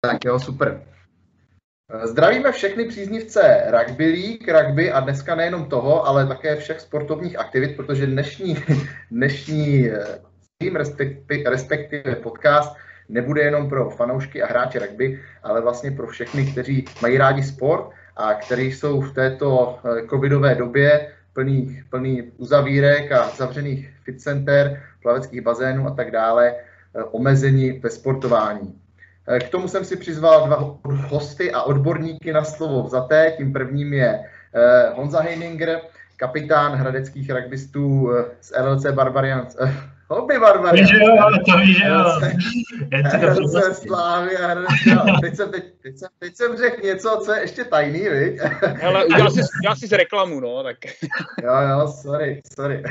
Tak jo, super. Zdravíme všechny příznivce rugby league, rugby a dneska nejenom toho, ale také všech sportovních aktivit, protože dnešní, dnešní tým, respektive, respektive podcast, nebude jenom pro fanoušky a hráče rugby, ale vlastně pro všechny, kteří mají rádi sport a kteří jsou v této eh, covidové době plných, plný uzavírek a zavřených fit center, plaveckých bazénů a tak dále, eh, omezení ve sportování. Eh, k tomu jsem si přizval dva hosty a odborníky na slovo vzaté. Tím prvním je Honza Heininger, kapitán hradeckých rugbystů z LLC Barbarians, Hobby Barbarians. Víš, jo, to víš, jo. RC Slávy a teď jsem, teď, teď, jsem, teď jsem řekl něco, co je ještě tajný, viď? Hele, udělal jsi, udělal jsi z reklamu, no, tak. Jo, jo, sorry, sorry.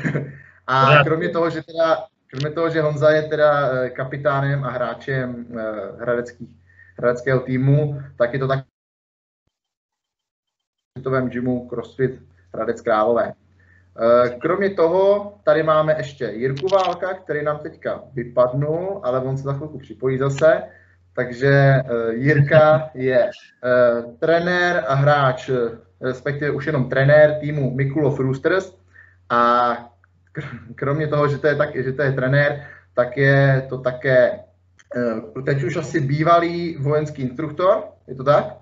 A kromě toho, že teda, kromě toho, že Honza je teda eh, kapitánem a hráčem eh, hradeckých, hradeckého týmu, tak je to tak v gymu CrossFit Hradec Králové. Eh, kromě toho tady máme ještě Jirku Válka, který nám teďka vypadnul, ale on se za chvilku připojí zase. Takže Jirka je trenér a hráč, respektive už jenom trenér týmu Mikulov Roosters a kromě toho, že to je, tak, že to je trenér, tak je to také teď už asi bývalý vojenský instruktor, je to tak?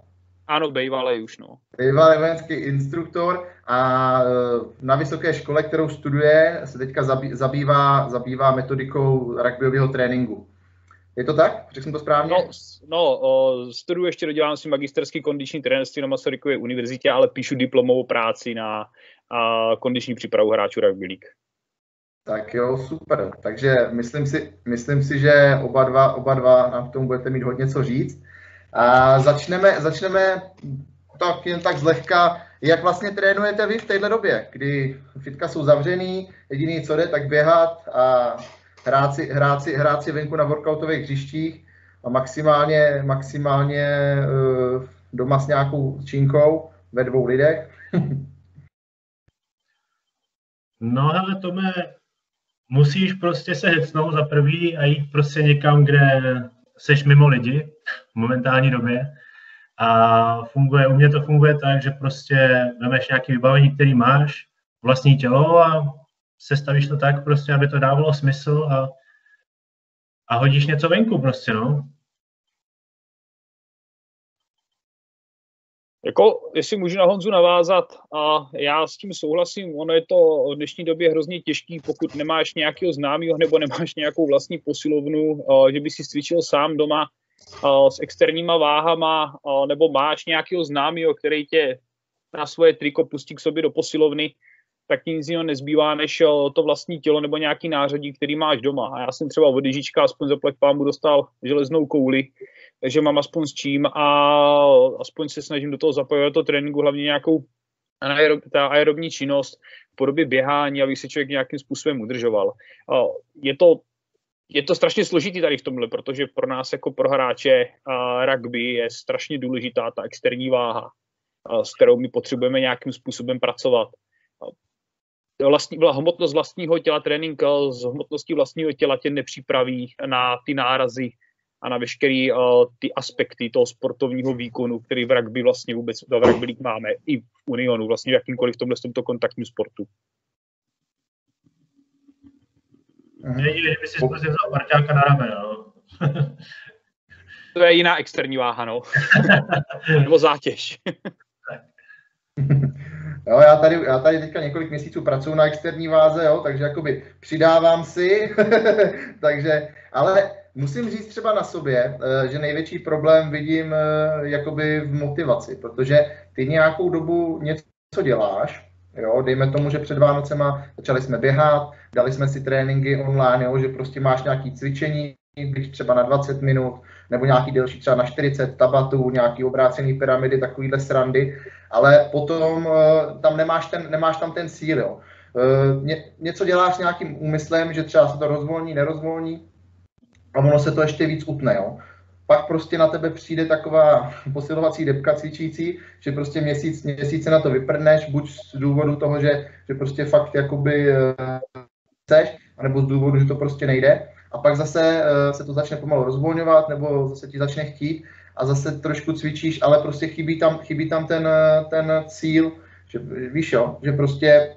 Ano, bývalý už, no. Bývalý vojenský instruktor a e, na vysoké škole, kterou studuje, se teďka zabývá, zabývá metodikou rugbyového tréninku. Je to tak? Řekl jsem to správně? No, no o, studuji ještě, dodělám si magisterský kondiční trenérství na Masarykově univerzitě, ale píšu diplomovou práci na a, kondiční přípravu hráčů rugby league. Tak jo, super. Takže myslím si, myslím si že oba dva, oba dva nám k tomu budete mít hodně co říct. A začneme, začneme tak jen tak zlehka, jak vlastně trénujete vy v této době, kdy fitka jsou zavřený, jediný co jde, tak běhat a hrát si, hrát si, hrát si venku na workoutových hřištích a maximálně, maximálně uh, doma s nějakou činkou ve dvou lidech. no hele, Tome, musíš prostě se hecnout za prvý a jít prostě někam, kde seš mimo lidi v momentální době a funguje, u mě to funguje tak, že prostě vemeš nějaké vybavení, který máš, vlastní tělo a sestavíš to tak prostě, aby to dávalo smysl a, a hodíš něco venku prostě, no. Jako, jestli můžu na Honzu navázat, a já s tím souhlasím, ono je to v dnešní době hrozně těžký, pokud nemáš nějakého známého nebo nemáš nějakou vlastní posilovnu, že by si cvičil sám doma s externíma váhama, nebo máš nějakého známého, který tě na svoje triko pustí k sobě do posilovny, tak nic jiného nezbývá, než to vlastní tělo nebo nějaký nářadí, který máš doma. A já jsem třeba od Ježíčka aspoň za pámu dostal železnou kouli, takže mám aspoň s čím a aspoň se snažím do toho zapojovat to tréninku, hlavně nějakou aerob, ta aerobní činnost v podobě běhání, aby se člověk nějakým způsobem udržoval. Je to, je to strašně složitý tady v tomhle, protože pro nás jako pro hráče rugby je strašně důležitá ta externí váha, s kterou my potřebujeme nějakým způsobem pracovat. Vlastní, hmotnost vlastního těla, trénink z hmotností vlastního těla tě nepřipraví na ty nárazy, a na veškeré uh, ty aspekty toho sportovního výkonu, který v rugby vlastně vůbec v rugby league máme, i v Unionu, vlastně v jakýmkoliv v tomhle tomto kontaktním sportu. Není, že by si prostě vzal parťáka na rameno. No. to je jiná externí váha, no. Nebo zátěž. Jo, já tady, já tady teďka několik měsíců pracuji na externí váze, jo, takže jakoby přidávám si, takže, ale musím říct třeba na sobě, eh, že největší problém vidím eh, jakoby v motivaci, protože ty nějakou dobu něco děláš, jo, dejme tomu, že před Vánocema začali jsme běhat, dali jsme si tréninky online, jo, že prostě máš nějaký cvičení, bych třeba na 20 minut, nebo nějaký delší třeba na 40 tabatů, nějaký obrácený pyramidy, takovýhle srandy, ale potom eh, tam nemáš, ten, nemáš tam ten síl, jo. Ně, něco děláš s nějakým úmyslem, že třeba se to rozvolní, nerozvolní, a ono se to ještě víc utne, jo. Pak prostě na tebe přijde taková posilovací depka cvičící, že prostě měsíc, měsíce na to vyprdneš, buď z důvodu toho, že, že prostě fakt jakoby eh, chceš, anebo z důvodu, že to prostě nejde. A pak zase uh, se to začne pomalu rozvolňovat, nebo zase ti začne chtít a zase trošku cvičíš, ale prostě chybí tam, chybí tam ten, ten cíl, že víš jo, že prostě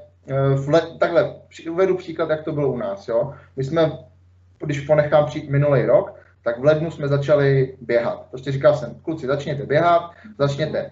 v let, takhle, uvedu příklad, jak to bylo u nás, jo. My jsme, když ponechám přijít minulý rok, tak v lednu jsme začali běhat. Prostě říkal jsem, kluci, začněte běhat, začněte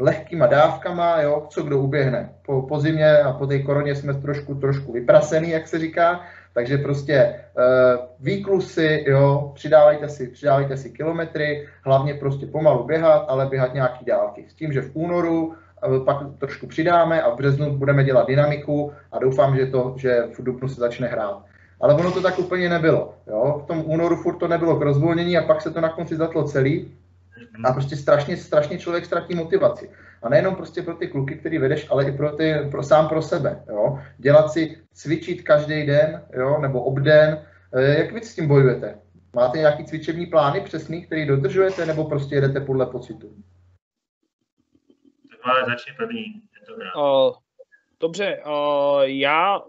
lehkýma dávkama, jo, co kdo uběhne. Po, po zimě a po té koroně jsme trošku, trošku vyprasený, jak se říká, takže prostě uh, výklusy, jo, přidávejte si, přidávejte si kilometry, hlavně prostě pomalu běhat, ale běhat nějaký dálky. S tím, že v únoru uh, pak trošku přidáme a v březnu budeme dělat dynamiku a doufám, že, to, že v dubnu se začne hrát. Ale ono to tak úplně nebylo. Jo? V tom únoru furt to nebylo k rozvolnění a pak se to na konci zatlo celý a prostě strašně, strašně člověk ztratí motivaci. A nejenom prostě pro ty kluky, který vedeš, ale i pro ty, pro, sám pro sebe. Jo? Dělat si, cvičit každý den, jo? nebo obden. E, jak vy s tím bojujete? Máte nějaký cvičební plány přesný, který dodržujete, nebo prostě jedete podle pocitu? Ale začni první. Uh, dobře, uh, já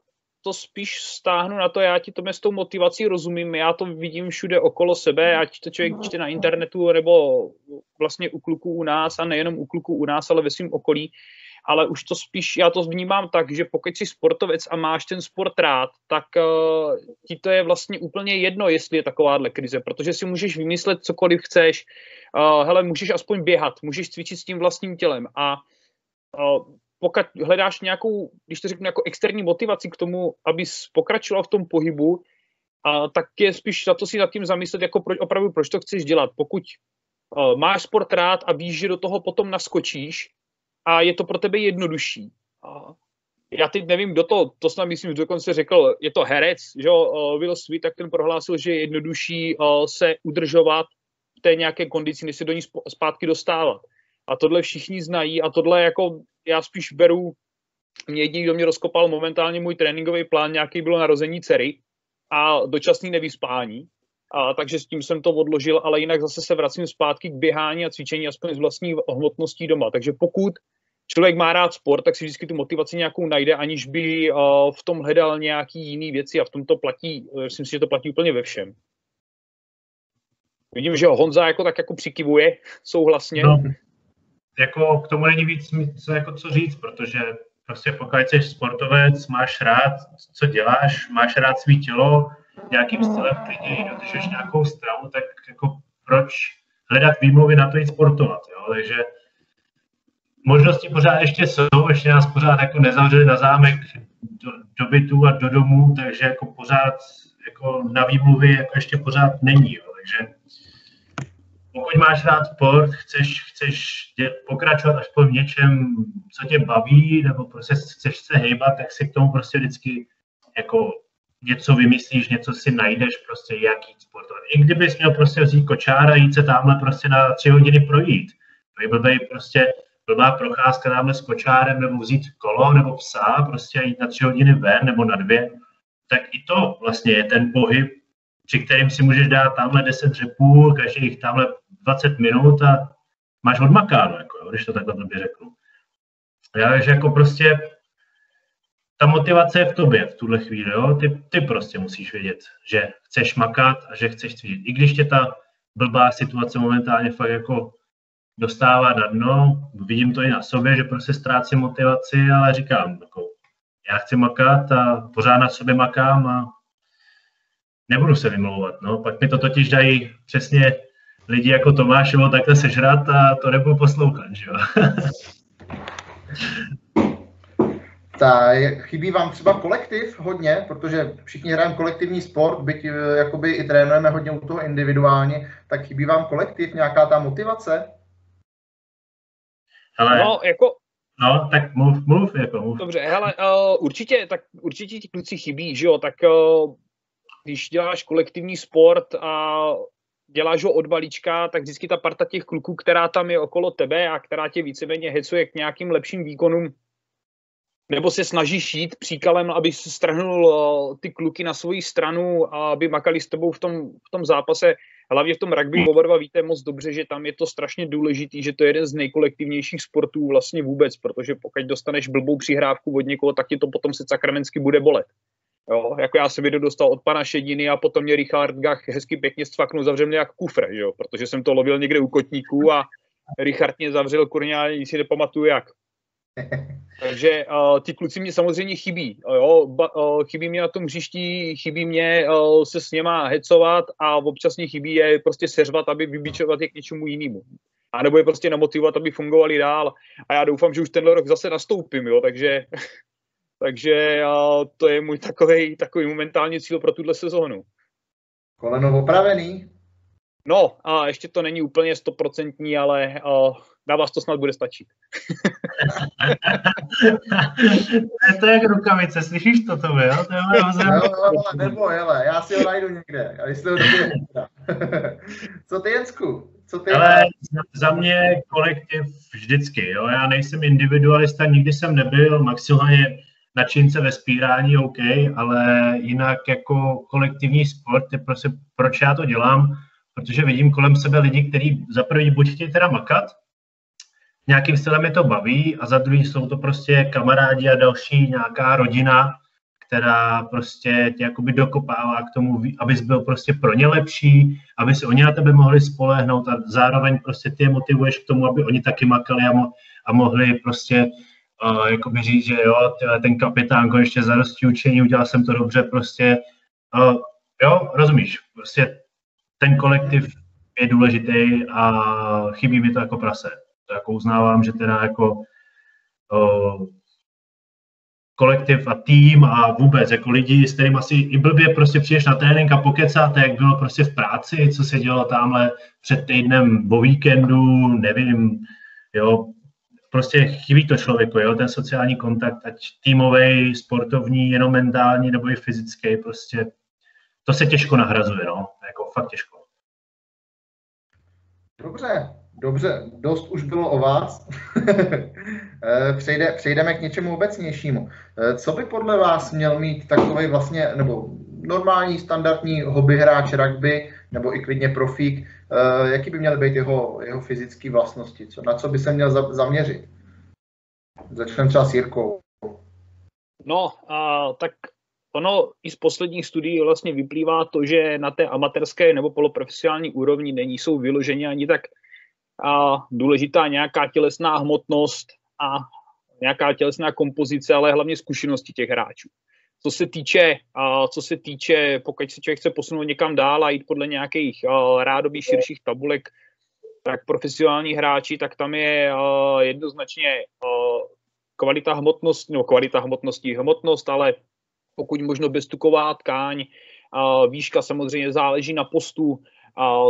to spíš stáhnu na to, já ti to s tou motivací rozumím, já to vidím všude okolo sebe, ať to člověk čte na internetu nebo vlastně u kluků u nás a nejenom u kluků u nás, ale ve svém okolí, ale už to spíš, já to vnímám tak, že pokud jsi sportovec a máš ten sport rád, tak uh, ti to je vlastně úplně jedno, jestli je takováhle krize, protože si můžeš vymyslet cokoliv chceš, uh, hele, můžeš aspoň běhat, můžeš cvičit s tím vlastním tělem a uh, pokud hledáš nějakou, když to řeknu, jako externí motivaci k tomu, abys pokračoval v tom pohybu, a tak je spíš za to si nad tím zamyslet, jako proč, opravdu, proč to chceš dělat. Pokud uh, máš sport rád a víš, že do toho potom naskočíš a je to pro tebe jednodušší. Uh, já teď nevím, kdo to, to snad myslím, dokonce řekl, je to herec, že uh, Will Smith, tak ten prohlásil, že je jednodušší uh, se udržovat v té nějaké kondici, než se do ní zpátky dostávat. A tohle všichni znají a tohle jako já spíš beru, mě jediný, kdo mě rozkopal momentálně můj tréninkový plán, nějaký bylo narození dcery a dočasný nevyspání. A, takže s tím jsem to odložil, ale jinak zase se vracím zpátky k běhání a cvičení aspoň z vlastní hmotností doma. Takže pokud člověk má rád sport, tak si vždycky tu motivaci nějakou najde, aniž by uh, v tom hledal nějaký jiný věci a v tom to platí, myslím si, že to platí úplně ve všem. Vidím, že Honza jako tak jako přikivuje souhlasně. No, jako k tomu není víc co, jako co říct, protože prostě pokud jsi sportovec, máš rád, co děláš, máš rád svý tělo, nějakým stylem klidně dodržeš nějakou stravu, tak jako proč hledat výmluvy na to jít sportovat, jo? takže možnosti pořád ještě jsou, ještě nás pořád jako nezavřeli na zámek do, do bytu a do domů, takže jako pořád jako na výmluvy jako ještě pořád není, jo? takže pokud máš rád sport, chceš, chceš pokračovat aspoň v něčem, co tě baví, nebo prostě chceš se hejbat, tak si k tomu prostě vždycky jako něco vymyslíš, něco si najdeš, prostě jak jít sportovat. I kdybys měl prostě vzít kočára jít se tamhle prostě na tři hodiny projít. To je blbej prostě blbá procházka tamhle s kočárem, nebo vzít kolo, nebo psa, prostě jít na tři hodiny ven, nebo na dvě, tak i to vlastně je ten pohyb, při kterým si můžeš dát tamhle 10 řepů, každých tamhle 20 minut a máš odmakáno, jako, když to takhle blbě řeknu. Já, že jako prostě ta motivace je v tobě v tuhle chvíli, jo? Ty, ty prostě musíš vědět, že chceš makat a že chceš cvičit. I když tě ta blbá situace momentálně fakt jako dostává na dno, vidím to i na sobě, že prostě ztrácím motivaci, ale říkám, jako, já chci makat a pořád na sobě makám a nebudu se vymlouvat. No. Pak mi to totiž dají přesně lidi jako Tomáš, nebo takhle sežrat a to nebudu poslouchat, že jo. Tak, chybí vám třeba kolektiv hodně, protože všichni hrajeme kolektivní sport, byť eh, jakoby i trénujeme hodně u toho individuálně, tak chybí vám kolektiv, nějaká ta motivace? Hele, no, jako, No, tak mluv, mluv, jako mluv. Dobře, hele, uh, určitě, tak určitě ti kluci chybí, že jo, tak uh, když děláš kolektivní sport a děláš ho od balíčka, tak vždycky ta parta těch kluků, která tam je okolo tebe a která tě víceméně hecuje k nějakým lepším výkonům, nebo se snažíš jít příkalem, aby se strhnul eh, ty kluky na svoji stranu a aby makali s tebou v tom, v tom zápase. Hlavně v tom rugby oba dva víte moc dobře, že tam je to strašně důležitý, že to je jeden z nejkolektivnějších sportů vlastně vůbec, protože pokud dostaneš blbou přihrávku od někoho, tak ti to potom se sakramensky bude bolet. Jo, jako já jsem video dostal od pana Šediny a potom mě Richard Gach hezky pěkně stvaknul, zavřel mě jak kufr, jo, protože jsem to lovil někde u kotníků a Richard mě zavřel kurně, ale nic si nepamatuju jak. Takže uh, ty kluci mě samozřejmě chybí. Jo? Ba, uh, chybí mě na tom hřišti, chybí mě uh, se s něma hecovat a občas mě chybí je prostě seřvat, aby vybičovat je k něčemu jinému. A nebo je prostě namotivovat, aby fungovali dál. A já doufám, že už tenhle rok zase nastoupím, jo? takže, takže to je můj takový, takový momentální cíl pro tuhle sezónu. Koleno opravený? No, a ještě to není úplně stoprocentní, ale uh, na vás to snad bude stačit. to je jak rukavice, slyšíš to, to jo? To je jo, jo, nebo, hele, já si ho najdu někde, a jestli ho dobře Co ty, Jensku? Co ty? Ale za mě kolektiv vždycky, jo? Já nejsem individualista, nikdy jsem nebyl, maximálně načince ve spírání, OK, ale jinak jako kolektivní sport je prostě, proč já to dělám, protože vidím kolem sebe lidi, kteří za první buď chtějí teda makat, nějakým stylem je to baví a za druhý jsou to prostě kamarádi a další nějaká rodina, která prostě tě jakoby dokopává k tomu, abys byl prostě pro ně lepší, aby si oni na tebe mohli spolehnout a zároveň prostě ty je motivuješ k tomu, aby oni taky makali a, mo- a mohli prostě uh, jakoby říct, že jo, ten kapitán konečně zarostí učení, udělal jsem to dobře, prostě uh, jo, rozumíš, prostě ten kolektiv je důležitý a chybí mi to jako prase. To jako uznávám, že teda jako uh, kolektiv a tým a vůbec jako lidi, s kterým asi i blbě prostě přijdeš na trénink a pokecáte, jak bylo prostě v práci, co se dělo tamhle před týdnem o víkendu, nevím, jo, prostě chybí to člověku, jo, ten sociální kontakt, ať týmový, sportovní, jenom mentální nebo i fyzický, prostě to se těžko nahrazuje, no, jako fakt těžko. Dobře, Dobře, dost už bylo o vás. Eh, přejde, přejdeme k něčemu obecnějšímu. Eh, co by podle vás měl mít takový vlastně, nebo normální, standardní hobby hráč rugby, nebo i klidně profík, eh, jaký by měly být jeho, jeho fyzické vlastnosti? Co, na co by se měl zaměřit? Začneme třeba s Jirkou. No, a, tak ono i z posledních studií vlastně vyplývá to, že na té amatérské nebo poloprofesionální úrovni není jsou vyloženi ani tak a důležitá nějaká tělesná hmotnost a nějaká tělesná kompozice, ale hlavně zkušenosti těch hráčů. Co se týče, co se týče, pokud se člověk chce posunout někam dál a jít podle nějakých rádových širších tabulek, tak profesionální hráči, tak tam je jednoznačně kvalita hmotnosti, no kvalita hmotnosti, hmotnost, ale pokud možno beztuková tkáň, výška samozřejmě záleží na postu,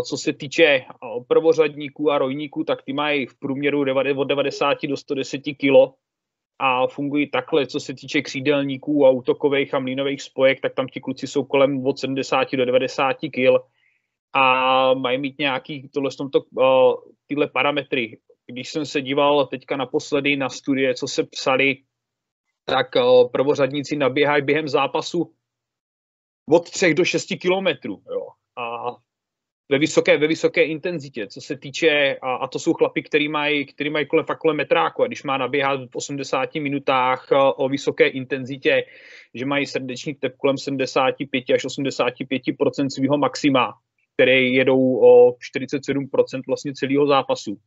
co se týče prvořadníků a rojníků, tak ty mají v průměru od 90 do 110 kg a fungují takhle. Co se týče křídelníků a útokových a mlínových spojek, tak tam ti kluci jsou kolem od 70 do 90 kg a mají mít nějaký tohle, tomto, tyhle parametry. Když jsem se díval teďka naposledy na studie, co se psali, tak prvořadníci naběhají během zápasu od 3 do 6 kilometrů. A ve vysoké, ve vysoké intenzitě, co se týče, a, a to jsou chlapy, který mají, který mají kolem, fakt kolem metráku a když má naběhat v 80 minutách o vysoké intenzitě, že mají srdeční tep kolem 75 až 85% svého maxima, které jedou o 47% vlastně celého zápasu.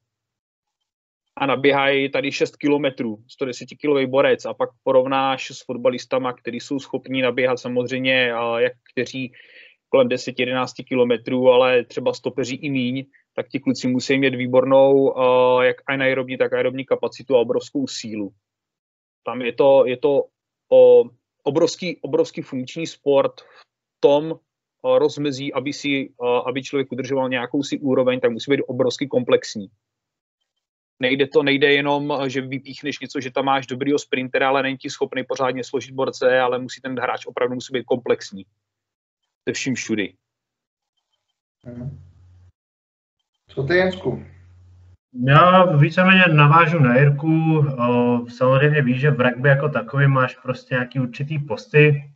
A naběhají tady 6 kilometrů, 110 kilový borec a pak porovnáš s fotbalistama, kteří jsou schopni naběhat samozřejmě, jak kteří kolem 10-11 kilometrů, ale třeba stopeří i míň, tak ti kluci musí mít výbornou uh, jak anaerobní, tak aerobní kapacitu a obrovskou sílu. Tam je to, je to uh, obrovský, obrovský funkční sport v tom uh, rozmezí, aby, si, uh, aby člověk udržoval nějakou si úroveň, tak musí být obrovský komplexní. Nejde to, nejde jenom, že vypíchneš něco, že tam máš dobrýho sprintera, ale není ti schopný pořádně složit borce, ale musí ten hráč opravdu musí být komplexní se vším všudy. Mhm. Co ty, Jensku? Já víceméně navážu na Jirku. Samozřejmě víš, že v rugby jako takový máš prostě nějaký určitý posty.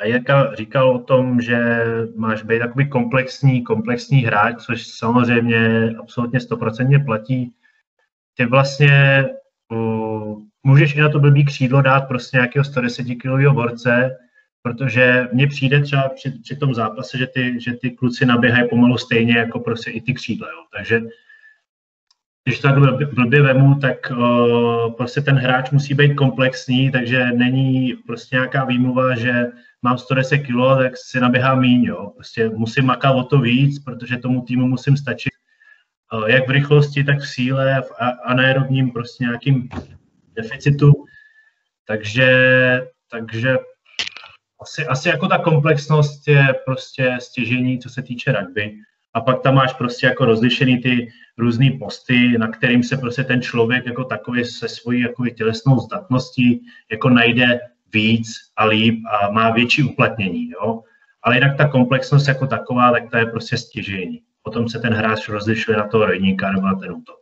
A Jirka říkal o tom, že máš být takový komplexní, komplexní hráč, což samozřejmě absolutně stoprocentně platí. Ty vlastně uh, můžeš i na to blbý křídlo dát prostě nějakého 110 kg borce, protože mně přijde třeba při, při tom zápase, že ty, že ty kluci naběhají pomalu stejně jako prostě i ty křídla, jo. takže když to takhle blbě vemu, tak uh, prostě ten hráč musí být komplexní, takže není prostě nějaká výmluva, že mám 110 kg, tak si naběhám míň, jo. Prostě musím makat o to víc, protože tomu týmu musím stačit uh, jak v rychlosti, tak v síle, v anaerobním prostě nějakým deficitu. Takže, takže asi, asi jako ta komplexnost je prostě stěžení, co se týče rugby. A pak tam máš prostě jako rozlišený ty různé posty, na kterým se prostě ten člověk jako takový se svojí jako tělesnou zdatností jako najde víc a líp a má větší uplatnění, jo. Ale jinak ta komplexnost jako taková, tak to je prostě stěžení. Potom se ten hráč rozlišuje na toho rojníka nebo na ten útok.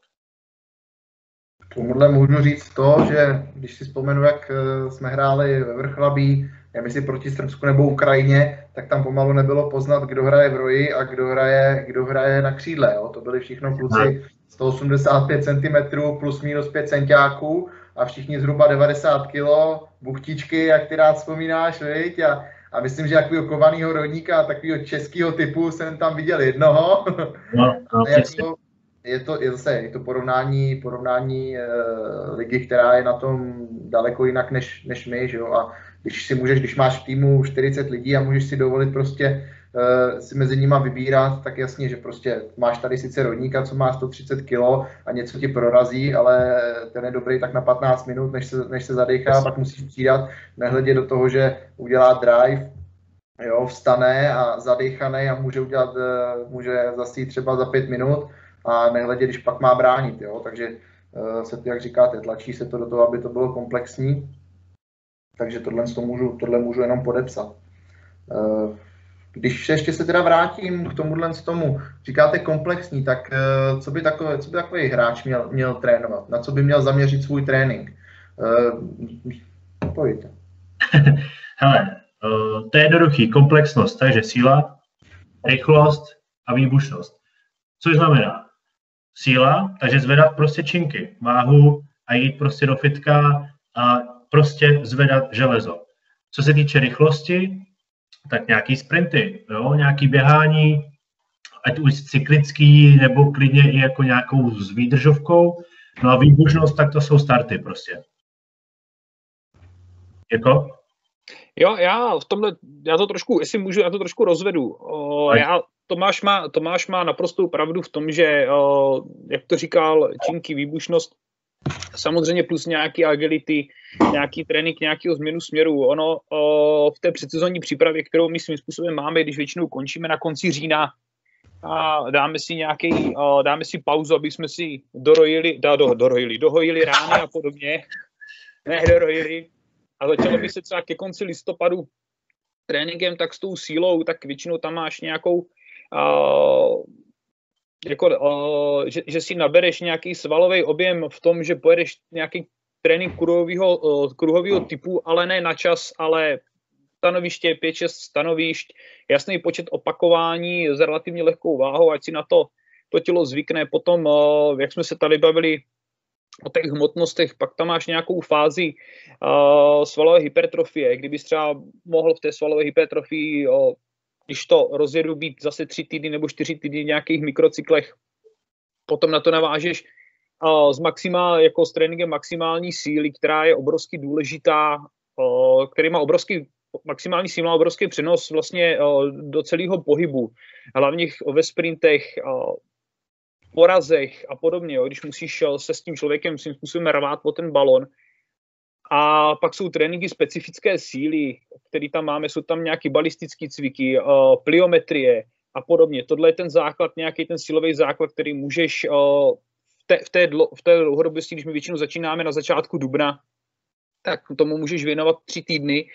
Tomuhle můžu říct to, že když si vzpomenu, jak eh, jsme hráli ve Vrchlabí, já myslím proti Srbsku nebo Ukrajině, tak tam pomalu nebylo poznat, kdo hraje v roji a kdo hraje, kdo hraje na křídle. Jo? To byli všichni kluci 185 cm plus minus 5 centiáků a všichni zhruba 90 kg, buchtičky, jak ty rád vzpomínáš, viď? A, a myslím, že takového kovaného rodníka, takového českého typu jsem tam viděl jednoho. No, no, jako, je to, je zase, je to porovnání, porovnání uh, ligy, která je na tom daleko jinak než, než my, že jo? A když si můžeš, když máš v týmu 40 lidí a můžeš si dovolit prostě uh, si mezi nima vybírat, tak jasně, že prostě máš tady sice rodníka, co má 130 kg a něco ti prorazí, ale ten je dobrý tak na 15 minut, než se, než se zadechá, pak musíš přidat, nehledě do toho, že udělá drive, jo, vstane a zadechaný a může udělat, uh, může zase třeba za 5 minut a nehledě, když pak má bránit, jo, takže uh, se to, jak říkáte, tlačí se to do toho, aby to bylo komplexní takže tohle, to můžu, tohle můžu jenom podepsat. Eh, když ještě se teda vrátím k tomuhle z tomu, říkáte komplexní, tak eh, co by takový, co by takový hráč měl, měl trénovat? Na co by měl zaměřit svůj trénink? Eh, pojďte. Hele, to je jednoduchý. Komplexnost, takže síla, rychlost a výbušnost. Což znamená síla, takže zvedat prostě činky, váhu a jít prostě do fitka a prostě zvedat železo. Co se týče rychlosti, tak nějaký sprinty, jo, nějaký běhání, ať už cyklický, nebo klidně i jako nějakou s výdržovkou. No a výbušnost, tak to jsou starty prostě. Jako? Jo, já v tomhle, já to trošku, jestli můžu, já to trošku rozvedu. O, já, Tomáš má, Tomáš má naprostou pravdu v tom, že, o, jak to říkal Činky, výbušnost Samozřejmě plus nějaký agility, nějaký trénink, nějakého změnu směru. Ono o, v té předsezonní přípravě, kterou my svým způsobem máme, když většinou končíme na konci října a dáme si nějaký, o, dáme si pauzu, aby jsme si dorojili, da, do, dorojili, dohojili rány a podobně. Ne, dorojili. A začalo by se třeba ke konci listopadu tréninkem, tak s tou sílou, tak většinou tam máš nějakou uh, jako, uh, že, že si nabereš nějaký svalový objem v tom, že pojedeš nějaký trénink kruhového, uh, kruhového typu, ale ne na čas, ale stanoviště, 5-6 stanovišť, jasný počet opakování s relativně lehkou váhou, ať si na to to tělo zvykne. Potom, uh, jak jsme se tady bavili o těch hmotnostech, pak tam máš nějakou fázi uh, svalové hypertrofie, kdyby třeba mohl v té svalové hypertrofii uh, když to rozjedu být zase tři týdny nebo čtyři týdny v nějakých mikrocyklech, potom na to navážeš uh, s maximál, jako s tréninkem maximální síly, která je obrovsky důležitá, uh, který má obrovský maximální síla, obrovský přenos vlastně uh, do celého pohybu, hlavně ve sprintech, uh, porazech a podobně, jo, když musíš se s tím člověkem svým způsobem rvát po ten balon, a pak jsou tréninky specifické síly, které tam máme, jsou tam nějaké balistické cviky, uh, pliometrie a podobně. Tohle je ten základ, nějaký ten silový základ, který můžeš uh, v té, v té, dlo, v té dlouhodobosti, když my většinou začínáme na začátku dubna, tak tomu můžeš věnovat tři týdny,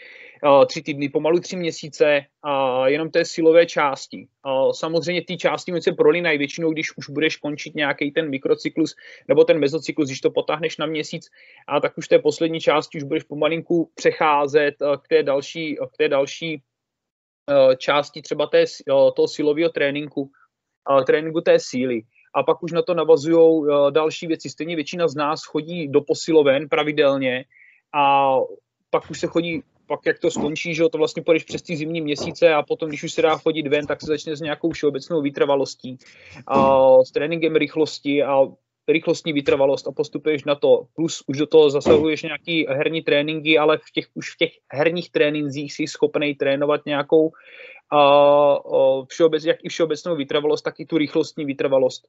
tři týdny, pomalu tři měsíce a jenom té silové části. Uh, samozřejmě ty části se prolínají většinou, když už budeš končit nějaký ten mikrocyklus nebo ten mezocyklus, když to potáhneš na měsíc, a tak už té poslední části už budeš pomalinku přecházet uh, k té další, k té další části třeba té, toho silového tréninku, tréninku té síly a pak už na to navazují další věci. Stejně většina z nás chodí do posiloven pravidelně, a pak už se chodí pak jak to skončí, že to vlastně půjdeš přes ty zimní měsíce a potom, když už se dá chodit ven, tak se začne s nějakou všeobecnou vytrvalostí, a s tréninkem rychlosti a rychlostní vytrvalost a postupuješ na to. Plus už do toho zasahuješ nějaký herní tréninky, ale v těch, už v těch herních trénincích jsi schopný trénovat nějakou a, a všeobec, jak i všeobecnou vytrvalost, tak i tu rychlostní vytrvalost.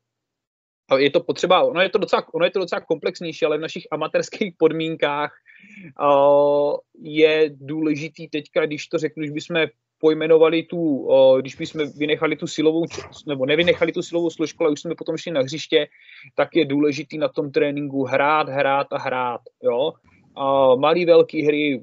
A je to potřeba, ono je to, docela, ono je to docela komplexnější, ale v našich amatérských podmínkách uh, je důležitý teďka, když to řeknu, když bychom pojmenovali tu, uh, když bychom vynechali tu silovou, nebo nevynechali tu silovou složku, ale už jsme potom šli na hřiště, tak je důležitý na tom tréninku hrát, hrát a hrát, jo. Uh, malý, velký hry,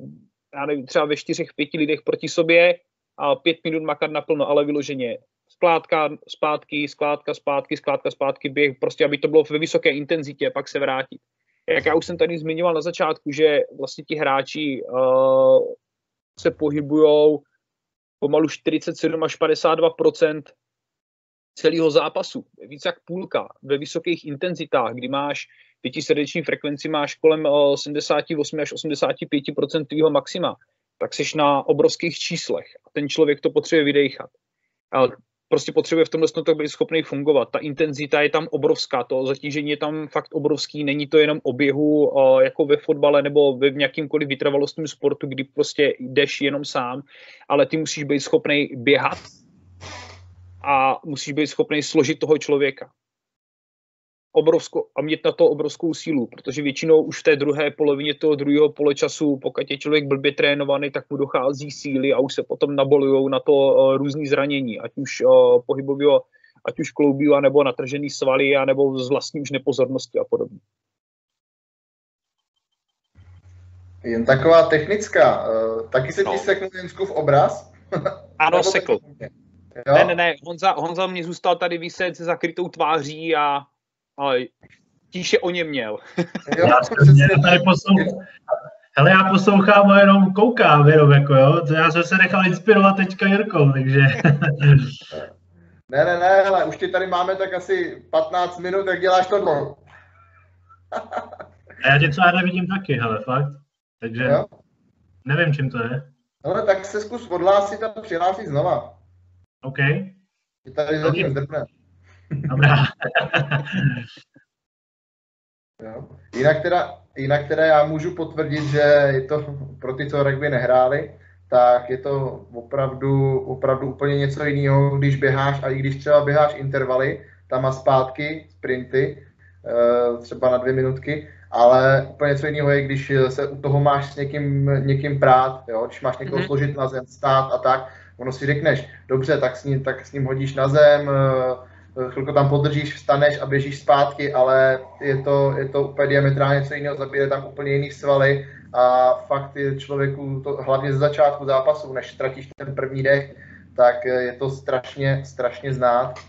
já nevím, třeba ve čtyřech, pěti lidech proti sobě a pět minut makat naplno, ale vyloženě skládka, zpátky, skládka, zpátky, skládka, zpátky, běh, prostě aby to bylo ve vysoké intenzitě, pak se vrátit. Jak já už jsem tady zmiňoval na začátku, že vlastně ti hráči uh, se pohybují pomalu 47 až 52% celého zápasu, víc jak půlka, ve vysokých intenzitách, kdy máš pětisrdeční frekvenci, máš kolem 78 až 85% tvýho maxima, tak jsi na obrovských číslech a ten člověk to potřebuje vydechat. Prostě potřebuje v tomhle tak být schopný fungovat. Ta intenzita je tam obrovská, to zatížení je tam fakt obrovský, není to jenom oběhu jako ve fotbale nebo ve nějakýmkoliv vytrvalostním sportu, kdy prostě jdeš jenom sám, ale ty musíš být schopný běhat a musíš být schopný složit toho člověka obrovskou, a mít na to obrovskou sílu, protože většinou už v té druhé polovině toho druhého poločasu, pokud je člověk blbě trénovaný, tak mu dochází síly a už se potom nabolují na to uh, různý zranění, ať už uh, pohybového, ať už kloubí, nebo natržený svaly, nebo z vlastní už nepozornosti a podobně. Jen taková technická. Uh, taky se no. ti seknul v obraz? Ano, sekl. Ne, ne, ne, Honza, Honza mě zůstal tady vyset se zakrytou tváří a ale tíše o ně měl. jo, já, já tady poslouchám, hele, já poslouchám a jenom koukám, jenom jako jo, já jsem se nechal inspirovat teďka Jirkou, takže... ne, ne, ne, ale už ti tady máme tak asi 15 minut, tak děláš tohle. a já tě třeba nevidím taky, hele, fakt. Takže jo? nevím, čím to je. No, tak se zkus odhlásit a přihlásit znova. OK. Je tady zatím zdrpne. Dobrá. jo. Jinak, teda, jinak teda já můžu potvrdit, že je to pro ty, co rugby nehráli, tak je to opravdu, opravdu úplně něco jiného, když běháš a i když třeba běháš intervaly, tam a zpátky, sprinty, eh, třeba na dvě minutky, ale úplně něco jiného je, když se u toho máš s někým, někým prát, jo? když máš někoho mm-hmm. složit na zem, stát a tak, ono si řekneš, dobře, tak s ním, tak s ním hodíš na zem, eh, chvilku tam podržíš, vstaneš a běžíš zpátky, ale je to, je to úplně diametrálně něco jiného, zabije tam úplně jiný svaly a fakt je člověku, to, hlavně ze začátku zápasu, než ztratíš ten první dech, tak je to strašně, strašně znát.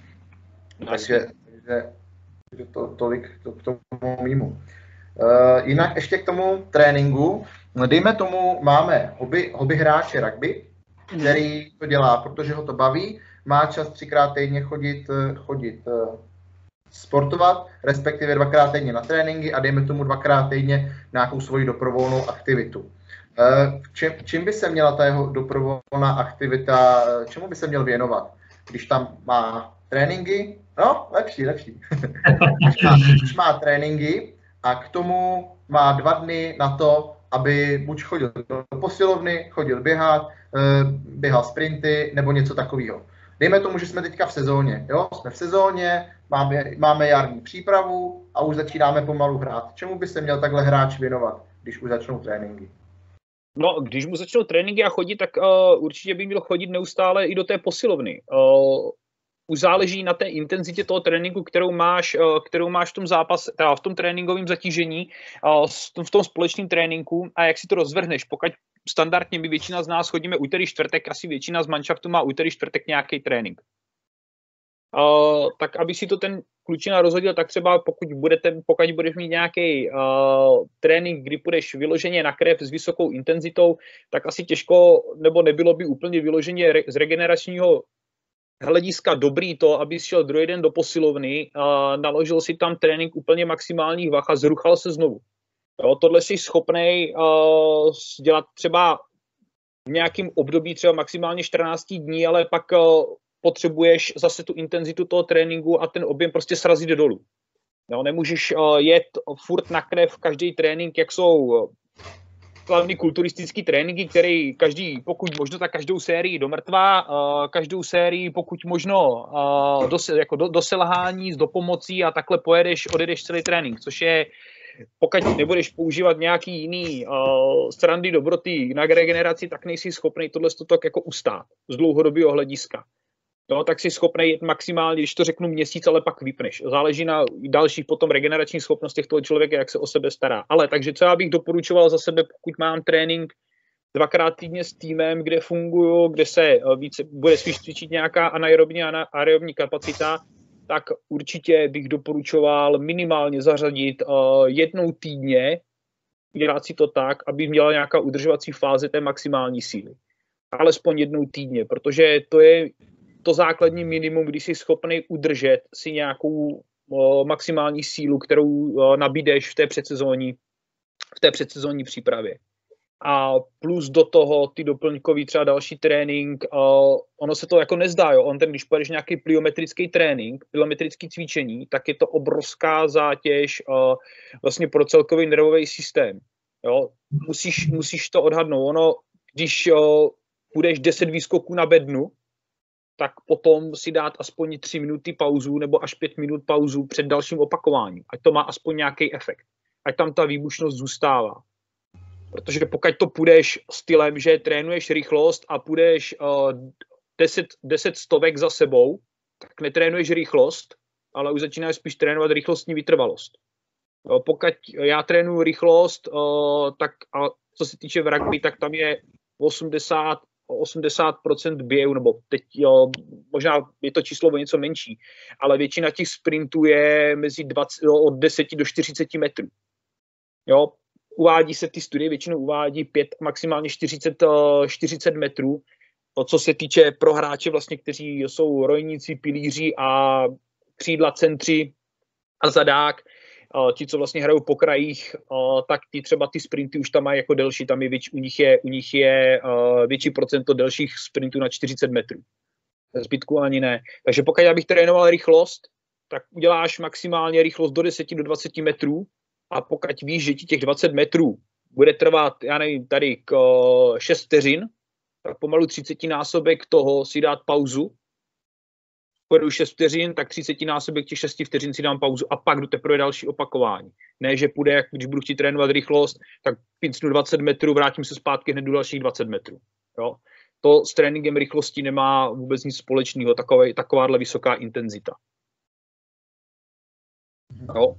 Takže, takže to, tolik to, k tomu mýmu. Uh, jinak ještě k tomu tréninku. Dejme tomu, máme hobby, hobby hráče rugby, který to dělá, protože ho to baví, má čas třikrát týdně chodit, eh, chodit eh, sportovat, respektive dvakrát týdně na tréninky a dejme tomu dvakrát týdně nějakou svoji doprovolnou aktivitu. Eh, čím, čím by se měla ta jeho doprovolná aktivita, čemu by se měl věnovat? Když tam má tréninky, no, lepší, lepší. když, má, když má tréninky a k tomu má dva dny na to, aby buď chodil do posilovny, chodil běhat, běhal sprinty nebo něco takového. Dejme tomu, že jsme teďka v sezóně. Jo? Jsme v sezóně, máme, máme jarní přípravu a už začínáme pomalu hrát. Čemu by se měl takhle hráč věnovat, když už začnou tréninky? No, když mu začnou tréninky a chodit, tak uh, určitě by měl chodit neustále i do té posilovny. Uh, už záleží na té intenzitě toho tréninku, kterou máš, uh, kterou máš v tom zápase, teda v tom tréninkovém zatížení, uh, v tom společném tréninku a jak si to rozvrhneš. Pokud standardně my většina z nás chodíme úterý čtvrtek, asi většina z manšaftu má úterý čtvrtek nějaký trénink. Uh, tak aby si to ten klučina rozhodil, tak třeba pokud, budete, pokud budeš mít nějaký uh, trénink, kdy půjdeš vyloženě na krev s vysokou intenzitou, tak asi těžko, nebo nebylo by úplně vyloženě re, z regeneračního hlediska dobrý to, aby šel druhý den do posilovny, uh, naložil si tam trénink úplně maximálních vach a zruchal se znovu. Jo, tohle jsi schopný uh, dělat třeba v nějakém období třeba maximálně 14 dní, ale pak eh, potřebuješ zase tu intenzitu toho tréninku a ten objem prostě srazit dolů. No, nemůžeš uh, jet furt na krev každý trénink, jak jsou hlavně kulturistický tréninky, který každý, pokud možno, tak každou sérii do mrtva, uh, každou sérii pokud možno uh, do, jako do, do selhání, do pomocí a takhle pojedeš, odjedeš celý trénink, což je pokud nebudeš používat nějaký jiný uh, strandy dobroty na regeneraci, tak nejsi schopný tohle tak jako ustát z dlouhodobého hlediska no, tak si schopný jet maximálně, když to řeknu měsíc, ale pak vypneš. Záleží na dalších potom regeneračních schopnostech toho člověka, jak se o sebe stará. Ale takže co já bych doporučoval za sebe, pokud mám trénink dvakrát týdně s týmem, kde funguju, kde se eh, více, bude spíš cvičit nějaká anaerobní a aerobní kapacita, tak určitě bych doporučoval minimálně zařadit uh, jednou týdně, dělat si to tak, aby měla nějaká udržovací fáze té maximální síly. Alespoň jednou týdně, protože to je to základní minimum, když jsi schopný udržet si nějakou o, maximální sílu, kterou o, nabídeš v té předsezónní, v té předsezónní přípravě. A plus do toho ty doplňkový třeba další trénink, o, ono se to jako nezdá, jo. On ten, když pojedeš nějaký pliometrický trénink, pliometrický cvičení, tak je to obrovská zátěž vlastně pro celkový nervový systém. Jo. Musíš, musíš to odhadnout. Ono, když půjdeš 10 výskoků na bednu, tak potom si dát aspoň 3 minuty pauzu nebo až 5 minut pauzu před dalším opakováním. Ať to má aspoň nějaký efekt. Ať tam ta výbušnost zůstává. Protože pokud to půjdeš stylem, že trénuješ rychlost a půjdeš uh, 10, 10 stovek za sebou, tak netrénuješ rychlost, ale už začínáš spíš trénovat rychlostní vytrvalost. Uh, pokud já trénuji rychlost, uh, tak a co se týče v rugby, tak tam je 80 80% běhu, nebo teď jo, možná je to číslo o něco menší, ale většina těch sprintů je mezi 20, jo, od 10 do 40 metrů. Jo, uvádí se ty studie, většinou uvádí 5, maximálně 40, 40 eh, metrů, co se týče pro hráče vlastně, kteří jsou rojníci, pilíři a křídla centři a zadák, ti, co vlastně hrajou po krajích, tak ty třeba ty sprinty už tam mají jako delší, tam je, věč, u nich je, u nich je větší procento delších sprintů na 40 metrů. Zbytku ani ne. Takže pokud já bych trénoval rychlost, tak uděláš maximálně rychlost do 10 do 20 metrů a pokud víš, že ti těch 20 metrů bude trvat, já nevím, tady k 6 vteřin, tak pomalu 30 násobek toho si dát pauzu pojedu 6 vteřin, tak 30 násobek těch 6 vteřin si dám pauzu a pak jdu teprve další opakování. Ne, že půjde, jak když budu chtít trénovat rychlost, tak pincnu 20 metrů, vrátím se zpátky hned do dalších 20 metrů. Jo? To s tréninkem rychlosti nemá vůbec nic společného, takové, takováhle vysoká intenzita. Jo?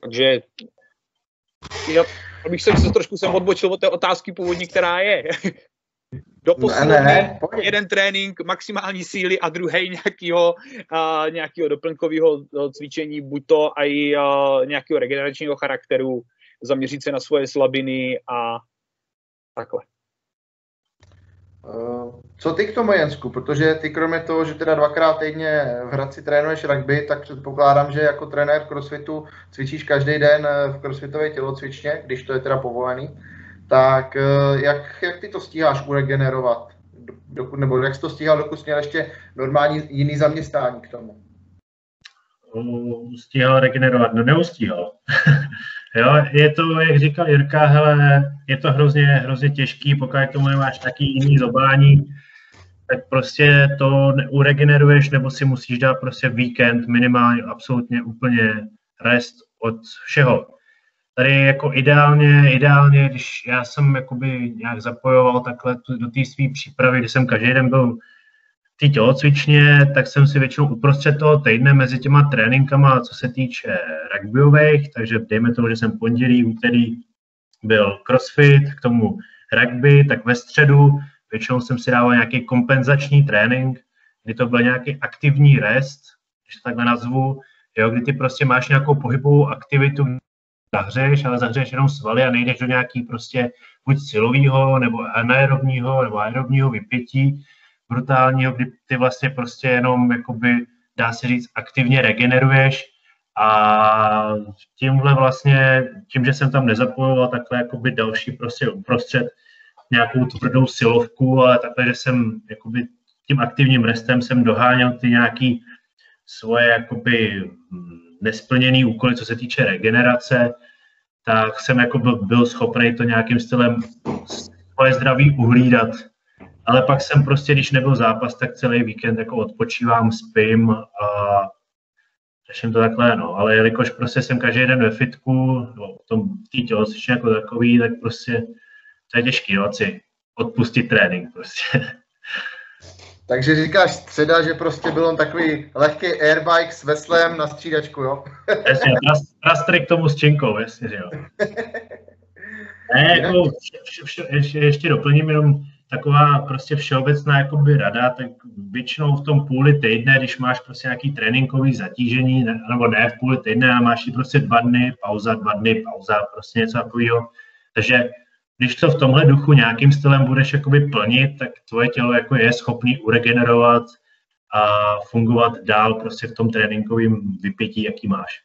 Takže já, abych se, se trošku jsem odbočil od té otázky původní, která je. Do ne, ne, jeden trénink maximální síly a druhý nějakého, uh, nějakého doplňkového cvičení, buď to i uh, nějakého regeneračního charakteru, zaměřit se na svoje slabiny a takhle. Co ty k tomu, Jensku? Protože ty kromě toho, že teda dvakrát týdně v Hradci trénuješ rugby, tak předpokládám, že jako trenér crossfitu cvičíš každý den v crossfitové tělocvičně, když to je teda povolený tak eh, jak, jak ty to stíháš uregenerovat? Dokud, nebo jak jsi to stíhal, dokud měl ještě normální jiný zaměstnání k tomu? Stíhal regenerovat, no neustíhal. jo, je to, jak říkal Jirka, hele, je to hrozně, hrozně těžký, pokud k tomu nemáš taky jiný zobání, tak prostě to uregeneruješ, nebo si musíš dát prostě víkend minimálně absolutně úplně rest od všeho tady jako ideálně, ideálně, když já jsem jakoby nějak zapojoval takhle do té své přípravy, kdy jsem každý den byl v té tělocvičně, tak jsem si většinou uprostřed toho týdne mezi těma tréninkama, co se týče rugbyových, takže dejme tomu, že jsem pondělí, úterý byl crossfit, k tomu rugby, tak ve středu většinou jsem si dával nějaký kompenzační trénink, kdy to byl nějaký aktivní rest, když to takhle nazvu, jo, kdy ty prostě máš nějakou pohybovou aktivitu, zahřeješ, ale zahřeješ jenom svaly a nejdeš do nějaký prostě buď silového, nebo anaerobního, nebo aerobního vypětí brutálního, kdy ty vlastně prostě jenom, jakoby, dá se říct, aktivně regeneruješ. A tímhle vlastně, tím, že jsem tam nezapojoval takhle jakoby další prostě uprostřed, nějakou tvrdou silovku, ale takhle, že jsem jakoby tím aktivním restem jsem doháněl ty nějaký svoje jakoby hm, nesplněný úkoly, co se týče regenerace, tak jsem jako byl, byl schopný to nějakým stylem svoje zdraví uhlídat. Ale pak jsem prostě, když nebyl zápas, tak celý víkend jako odpočívám, spím a řeším to takhle, no. Ale jelikož prostě jsem každý den ve fitku, no, v tom v tělocvičně jako takový, tak prostě to je těžký, no, si odpustit trénink prostě. Takže říkáš středa, že prostě byl on takový lehký airbike s veslem na střídačku, jo? Jasně, k tomu s činkou, jasně, že jo. Ne, jako vše, vše, ještě, ještě doplním jenom taková prostě všeobecná jakoby rada, tak většinou v tom půli týdne, když máš prostě nějaký tréninkový zatížení, ne, nebo ne v půli týdne, a máš i prostě dva dny, pauza, dva dny, pauza, prostě něco takového. Takže když to v tomhle duchu nějakým stylem budeš jakoby plnit, tak tvoje tělo jako je schopný uregenerovat a fungovat dál prostě v tom tréninkovém vypětí, jaký máš.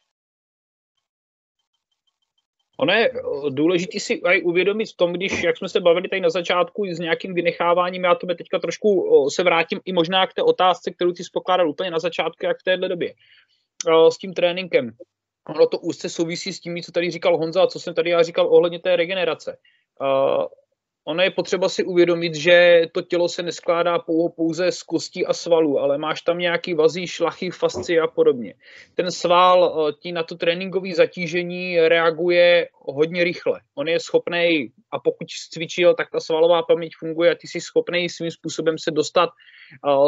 Ono je důležité si aj uvědomit v tom, když, jak jsme se bavili tady na začátku s nějakým vynecháváním, já to teďka trošku se vrátím i možná k té otázce, kterou ty jsi pokládal úplně na začátku, jak v téhle době s tím tréninkem. Ono to úzce souvisí s tím, co tady říkal Honza a co jsem tady já říkal ohledně té regenerace. Uh, ono je potřeba si uvědomit, že to tělo se neskládá pouze z kostí a svalů, ale máš tam nějaký vazí, šlachy, fascie a podobně. Ten sval ti na to tréninkové zatížení reaguje hodně rychle. On je schopný, a pokud cvičil, tak ta svalová paměť funguje a ty jsi schopný svým způsobem se dostat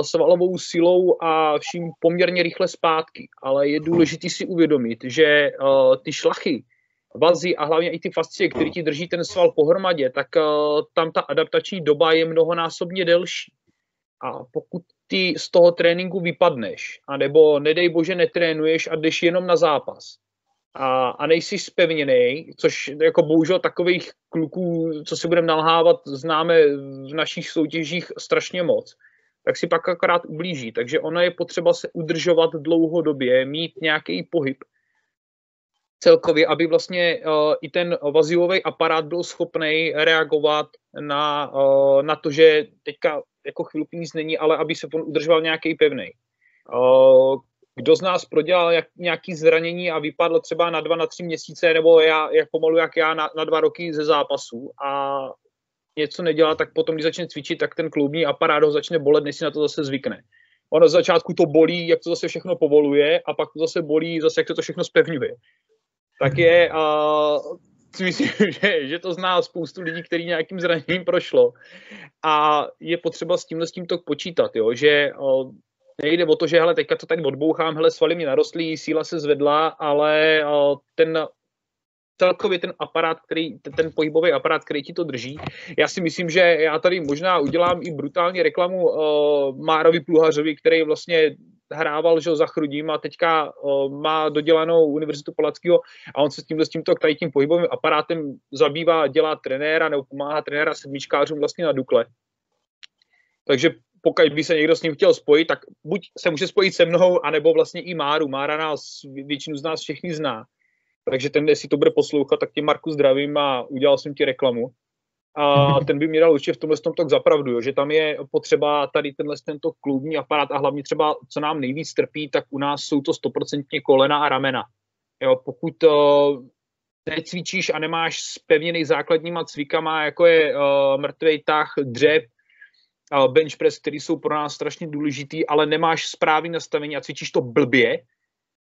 svalovou silou a vším poměrně rychle zpátky. Ale je důležité si uvědomit, že ty šlachy, vazy a hlavně i ty fascie, které ti drží ten sval pohromadě, tak uh, tam ta adaptační doba je mnohonásobně delší. A pokud ty z toho tréninku vypadneš, anebo nedej bože netrénuješ a jdeš jenom na zápas, a, a nejsi spevněný, což jako bohužel takových kluků, co si budeme nalhávat, známe v našich soutěžích strašně moc, tak si pak akorát ublíží. Takže ono je potřeba se udržovat dlouhodobě, mít nějaký pohyb, celkově, aby vlastně uh, i ten vaziový aparát byl schopný reagovat na, uh, na to, že teďka jako chvilku nic není, ale aby se udržoval nějaký pevný. Uh, kdo z nás prodělal jak, nějaký zranění a vypadl třeba na dva, na tři měsíce, nebo já, jak pomalu jak já, na, na dva roky ze zápasu a něco nedělá, tak potom, když začne cvičit, tak ten kloubní aparát ho začne bolet, než si na to zase zvykne. Ono z začátku to bolí, jak to zase všechno povoluje, a pak to zase bolí, zase jak to, to všechno spevňuje tak je, uh, myslím, že, že to zná spoustu lidí, který nějakým zraněním prošlo. A je potřeba s tímhle s tímto počítat, jo? že uh, nejde o to, že hele, teďka to tady odbouchám, hele, svaly mi narostly, síla se zvedla, ale uh, ten celkově ten aparát, který, ten pohybový aparát, který ti to drží. Já si myslím, že já tady možná udělám i brutální reklamu uh, Márovi Pluhařovi, který vlastně hrával že, za Chrudím a teďka uh, má dodělanou Univerzitu Palackého a on se s tímhle s tímto tady tím pohybovým aparátem zabývá, dělá trenéra nebo pomáhá trenéra sedmičkářům vlastně na Dukle. Takže pokud by se někdo s ním chtěl spojit, tak buď se může spojit se mnou, anebo vlastně i Máru. Mára nás, většinu z nás všechny zná. Takže ten, jestli to bude poslouchat, tak tě Marku zdravím a udělal jsem ti reklamu a ten by mě dal určitě v tomhle tom tak zapravdu, že tam je potřeba tady tenhle tento klubní aparát a hlavně třeba, co nám nejvíc trpí, tak u nás jsou to stoprocentně kolena a ramena. Jo, pokud uh, necvičíš a nemáš spevněný základníma cvikama, jako je uh, mrtvej tah, dřep, uh, bench press, který jsou pro nás strašně důležitý, ale nemáš správný nastavení a cvičíš to blbě,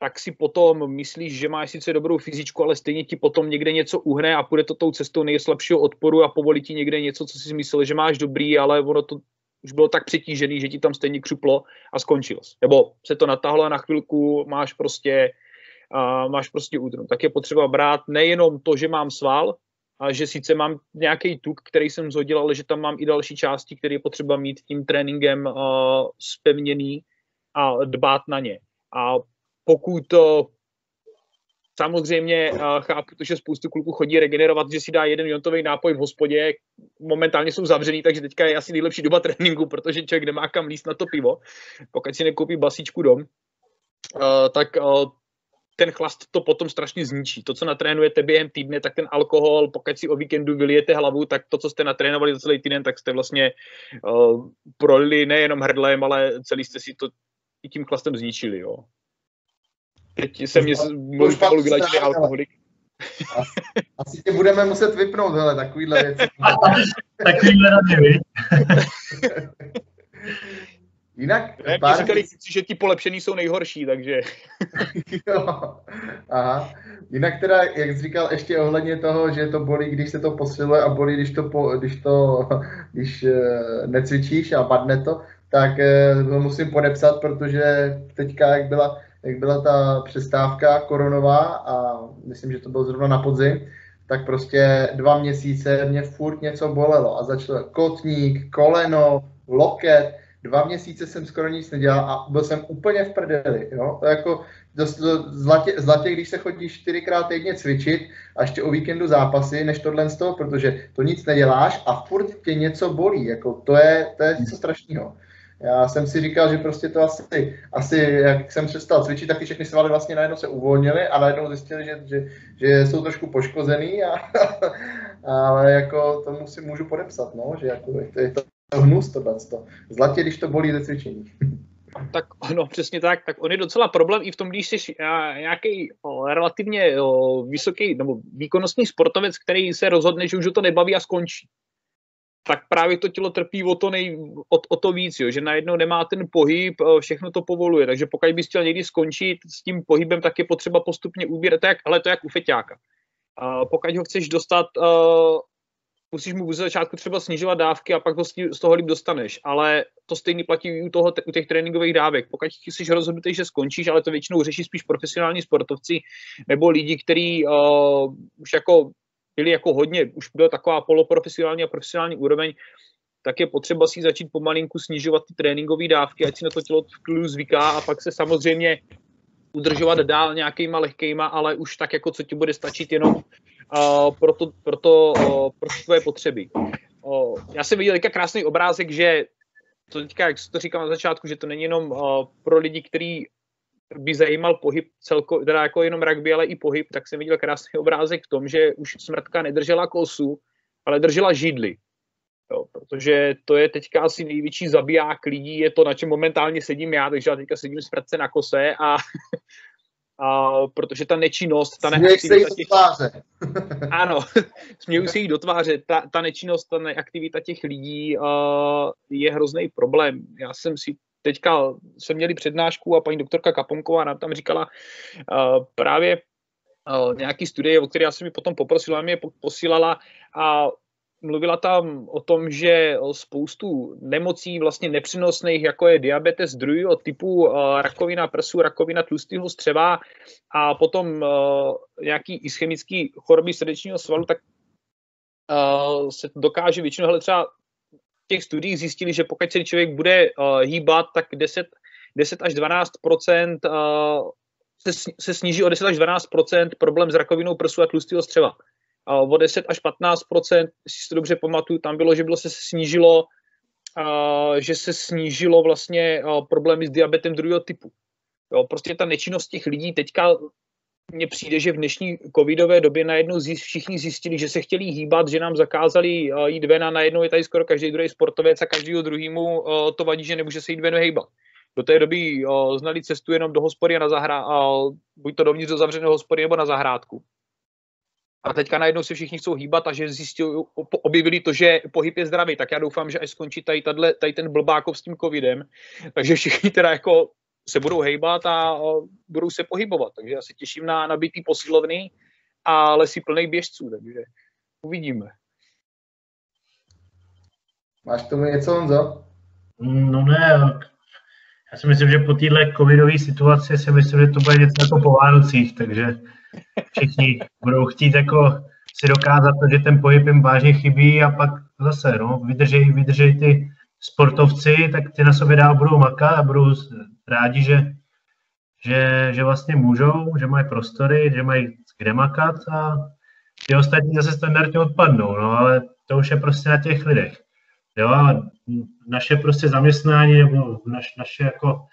tak si potom myslíš, že máš sice dobrou fyzičku, ale stejně ti potom někde něco uhne a půjde to tou cestou nejslabšího odporu a povolí ti někde něco, co si myslel, že máš dobrý, ale ono to už bylo tak přetížený, že ti tam stejně křuplo a skončil jsi. Nebo se to natáhlo a na chvilku máš prostě, uh, máš prostě údrum. Tak je potřeba brát nejenom to, že mám sval, a že sice mám nějaký tuk, který jsem zhodil, ale že tam mám i další části, které je potřeba mít tím tréninkem uh, spevněný a dbát na ně. A pokud to samozřejmě chápu to, že spoustu kluků chodí regenerovat, že si dá jeden jontový nápoj v hospodě, momentálně jsou zavřený, takže teďka je asi nejlepší doba tréninku, protože člověk nemá kam líst na to pivo, pokud si nekoupí basičku dom, tak ten chlast to potom strašně zničí. To, co natrénujete během týdne, tak ten alkohol, pokud si o víkendu vylijete hlavu, tak to, co jste natrénovali za celý týden, tak jste vlastně prolili nejenom hrdlem, ale celý jste si to i tím chlastem zničili. Jo. Teď se mě mluví pomalu vylečili alkoholik. Asi tě budeme muset vypnout, hele, takovýhle věci. takovýhle rady, Jinak... Ne, pár... říkali, že ti polepšený jsou nejhorší, takže... jo, aha. Jinak teda, jak jsi říkal, ještě ohledně toho, že to bolí, když se to posiluje a bolí, když to, po, když to když uh, necvičíš a padne to, tak uh, to musím podepsat, protože teďka, jak byla, jak byla ta přestávka koronová a myslím, že to bylo zrovna na podzim, tak prostě dva měsíce mě furt něco bolelo a začal kotník, koleno, loket, dva měsíce jsem skoro nic nedělal a byl jsem úplně v prdeli, jo, to jako zlatě, zlatě, když se chodí čtyřikrát týdně cvičit a ještě o víkendu zápasy, než tohle z toho, protože to nic neděláš a furt tě něco bolí, jako to je, to je něco strašného. Já jsem si říkal, že prostě to asi, asi jak jsem přestal cvičit, tak ty všechny svaly vlastně najednou se uvolnily a najednou zjistili, že, že, že jsou trošku poškozený, a, ale jako to musím, můžu podepsat, no, že jako je to, to hnus tohle. Zlatě, když to bolí ze cvičení. Tak no, přesně tak. Tak on je docela problém i v tom, když jsi nějaký relativně o, vysoký nebo výkonnostní sportovec, který se rozhodne, že už to nebaví a skončí. Tak právě to tělo trpí o to, nej, o, o to víc, jo, že najednou nemá ten pohyb, všechno to povoluje. Takže pokud bys chtěl někdy skončit s tím pohybem, tak je potřeba postupně ubírat, tak, ale to je jak u feťáka. Uh, pokud ho chceš dostat uh, musíš mu ze začátku třeba snižovat dávky a pak ho z toho líp dostaneš. Ale to stejně platí i u, toho, u těch tréninkových dávek. Pokud jsi rozhodnutý, že skončíš, ale to většinou řeší spíš profesionální sportovci nebo lidi, kteří uh, už jako byli jako hodně, už byla taková poloprofesionální a profesionální úroveň, tak je potřeba si začít pomalinku snižovat ty tréninkové dávky, ať si na to tělo v klidu zvyká a pak se samozřejmě udržovat dál nějakýma lehkýma, ale už tak jako co ti bude stačit jenom uh, pro, to, pro, to, uh, pro tvoje potřeby. Uh, já jsem viděl teďka krásný obrázek, že to teďka, jak to říkal na začátku, že to není jenom uh, pro lidi, kteří by zajímal pohyb celko, teda jako jenom rugby, ale i pohyb, tak jsem viděl krásný obrázek v tom, že už smrtka nedržela kosu, ale držela židli. Jo, protože to je teďka asi největší zabiják lidí, je to, na čem momentálně sedím já, takže já teďka sedím smrtce na kose a a, protože ta nečinnost, ta neaktivita těch... ano, směju se jí do tváře. Ta, ta nečinnost, ta neaktivita těch lidí uh, je hrozný problém. Já jsem si teďka, jsme měli přednášku a paní doktorka Kaponková nám tam říkala uh, právě uh, nějaký studie, o které já jsem mi potom poprosila, mě posílala a mluvila tam o tom, že spoustu nemocí vlastně nepřenosných, jako je diabetes druhého typu, eh, rakovina prsu, rakovina tlustého střeva a potom nějaký ischemický choroby srdečního svalu, tak se dokáže většinou, hele třeba těch studiích zjistili, že pokud se člověk bude hýbat, tak 10, 10 až 12 se, se sníží o 10 až 12% problém s rakovinou prsu a tlustého střeva o 10 až 15 jestli si to dobře pamatuju, tam bylo, že bylo se snížilo, že se snížilo vlastně problémy s diabetem druhého typu. Jo, prostě ta nečinnost těch lidí teďka mně přijde, že v dnešní covidové době najednou zjist, všichni zjistili, že se chtěli hýbat, že nám zakázali jít ven a najednou je tady skoro každý druhý sportovec a každýho druhýmu to vadí, že nemůže se jít ven hýbat. Do té doby znali cestu jenom do hospody a na zahrá, buď to dovnitř do zavřeného hospody nebo na zahrádku. A teďka najednou se všichni chcou hýbat a že zjistili, objevili to, že pohyb je zdravý. Tak já doufám, že až skončí tady, tady ten blbákov s tím covidem, takže všichni teda jako se budou hejbat a budou se pohybovat. Takže já se těším na nabitý posilovny a lesy plný běžců, takže uvidíme. Máš tomu něco, Honzo? No ne, já si myslím, že po téhle covidové situaci si myslím, že to bude něco jako po Vánocích, takže všichni budou chtít jako si dokázat, že ten pohyb jim vážně chybí a pak zase no, vydržej, vydržej ty sportovci, tak ty na sobě dál budou makat a budou rádi, že, že, že vlastně můžou, že mají prostory, že mají kde makat a ty ostatní zase standardně odpadnou, no ale to už je prostě na těch lidech. Jo, a naše prostě zaměstnání nebo naš, naše jako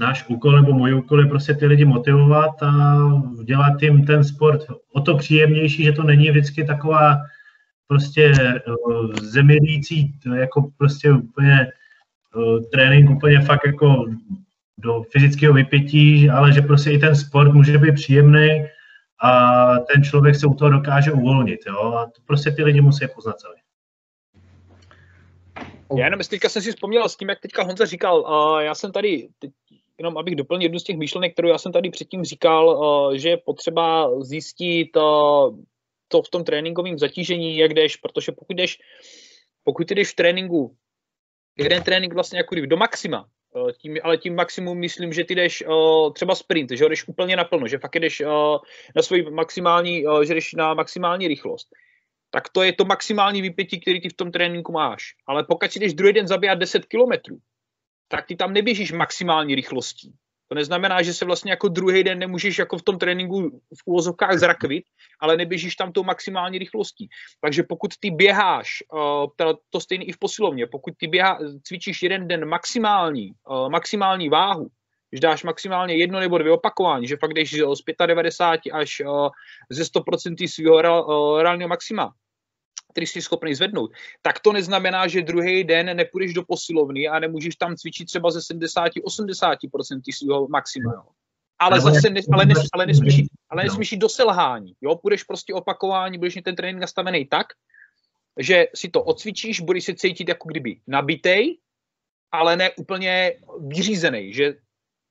náš úkol nebo můj úkol je prostě ty lidi motivovat a dělat jim ten sport o to příjemnější, že to není vždycky taková prostě uh, zemědící, jako prostě úplně uh, trénink úplně fakt jako do fyzického vypětí, ale že prostě i ten sport může být příjemný a ten člověk se u toho dokáže uvolnit. Jo? A to prostě ty lidi musí poznat celý. Já jenom teďka jsem si vzpomněl s tím, jak teďka Honza říkal, uh, já jsem tady, teď, jenom abych doplnil jednu z těch myšlenek, kterou já jsem tady předtím říkal, uh, že je potřeba zjistit uh, to v tom tréninkovém zatížení, jak jdeš, protože pokud jdeš, pokud jdeš v tréninku, jeden trénink vlastně jako do maxima, Eh, tím, ale tím maximum myslím, že ty jdeš uh, třeba sprint, že jdeš úplně naplno, že fakt jdeš uh, na svůj maximální, uh, že jdeš na maximální rychlost. Tak to je to maximální vypětí, který ty v tom tréninku máš. Ale pokud si jdeš druhý den zabíjat 10 kilometrů, tak ty tam neběžíš maximální rychlostí. To neznamená, že se vlastně jako druhý den nemůžeš jako v tom tréninku v úvozovkách zrakvit, ale neběžíš tam tou maximální rychlostí. Takže pokud ty běháš, uh, to stejně i v posilovně, pokud ty běhá, cvičíš jeden den maximální, uh, maximální váhu, když dáš maximálně jedno nebo dvě opakování, že fakt jdeš z 95 až uh, ze 100% svého reálného maxima, který jsi schopný zvednout, tak to neznamená, že druhý den nepůjdeš do posilovny a nemůžeš tam cvičit třeba ze 70-80% svého maxima. Ale zase ne, ale, nes, ale, nesmíš, ale nesmíš jít do selhání. Jo? Půjdeš prostě opakování, budeš mít ten trénink nastavený tak, že si to odcvičíš, budeš se cítit jako kdyby nabitej, ale ne úplně vyřízený, že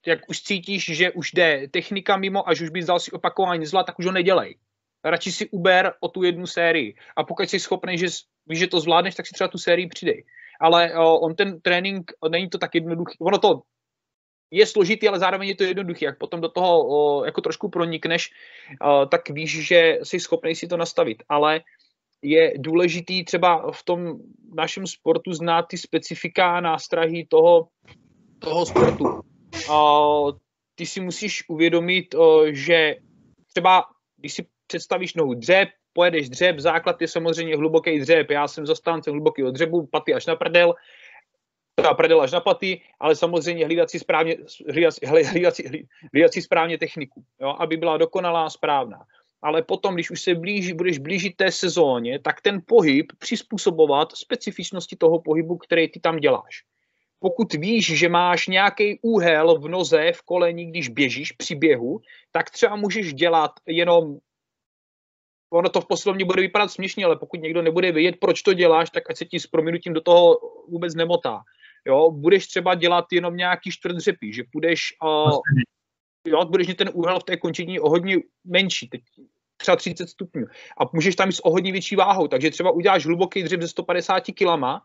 jak už cítíš, že už jde technika mimo, až už bys dal si opakování zla, tak už ho nedělej radši si uber o tu jednu sérii. A pokud jsi schopný, že víš, že to zvládneš, tak si třeba tu sérii přidej. Ale uh, on ten trénink, není to tak jednoduchý. Ono to je složitý, ale zároveň je to jednoduchý. Jak potom do toho uh, jako trošku pronikneš, uh, tak víš, že jsi schopný si to nastavit. Ale je důležitý třeba v tom našem sportu znát ty specifika nástrahy toho, toho sportu. Uh, ty si musíš uvědomit, uh, že třeba když si představíš nohu dřeb, pojedeš dřeb, základ je samozřejmě hluboký dřeb. Já jsem zastáncem hlubokého dřebu, paty až na prdel, teda prdel až na paty, ale samozřejmě hlídat si správně, hlídat, hlídat, hlídat si správně techniku, jo, aby byla dokonalá, správná. Ale potom, když už se blíží, budeš blížit té sezóně, tak ten pohyb přizpůsobovat specifičnosti toho pohybu, který ty tam děláš. Pokud víš, že máš nějaký úhel v noze, v koleni, když běžíš při běhu, tak třeba můžeš dělat jenom ono to v poslovně bude vypadat směšně, ale pokud někdo nebude vědět, proč to děláš, tak ať se ti s prominutím do toho vůbec nemotá. Jo, budeš třeba dělat jenom nějaký čtvrt dřepy, že budeš, uh, jo, budeš mít ten úhel v té končině o hodně menší, teď třeba 30 stupňů. A můžeš tam jít s o hodně větší váhou, takže třeba uděláš hluboký dřep ze 150 kilama,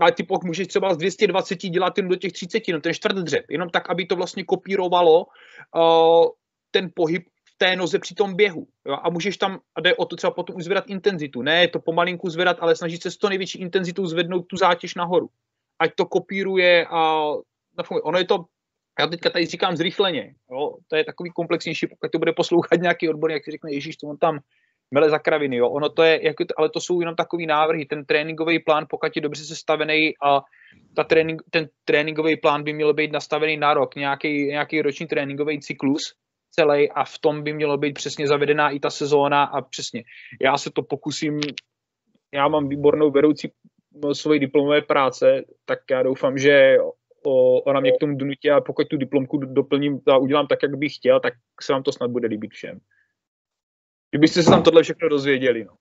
ale ty pokud můžeš třeba z 220 dělat jen do těch 30, no ten čtvrt dřep, jenom tak, aby to vlastně kopírovalo uh, ten pohyb té noze při tom běhu. Jo? A můžeš tam, a jde o to třeba potom zvedat intenzitu. Ne to pomalinku zvedat, ale snažit se s to největší intenzitou zvednout tu zátěž nahoru. Ať to kopíruje a ono je to, já teďka tady říkám zrychleně, jo? to je takový komplexnější, pokud to bude poslouchat nějaký odbor, jak si řekne, Ježíš, to on tam mele za kraviny, jo? ono to je, jako, ale to jsou jenom takový návrhy, ten tréninkový plán, pokud je dobře sestavený a ta trénink, ten tréninkový plán by měl být nastavený na rok, nějaký, nějaký roční tréninkový cyklus, celý a v tom by mělo být přesně zavedená i ta sezóna a přesně. Já se to pokusím, já mám výbornou vedoucí svojí diplomové práce, tak já doufám, že ona mě k tomu donutí a pokud tu diplomku doplním a udělám tak, jak bych chtěl, tak se vám to snad bude líbit všem. Kdybyste se tam tohle všechno dozvěděli. No.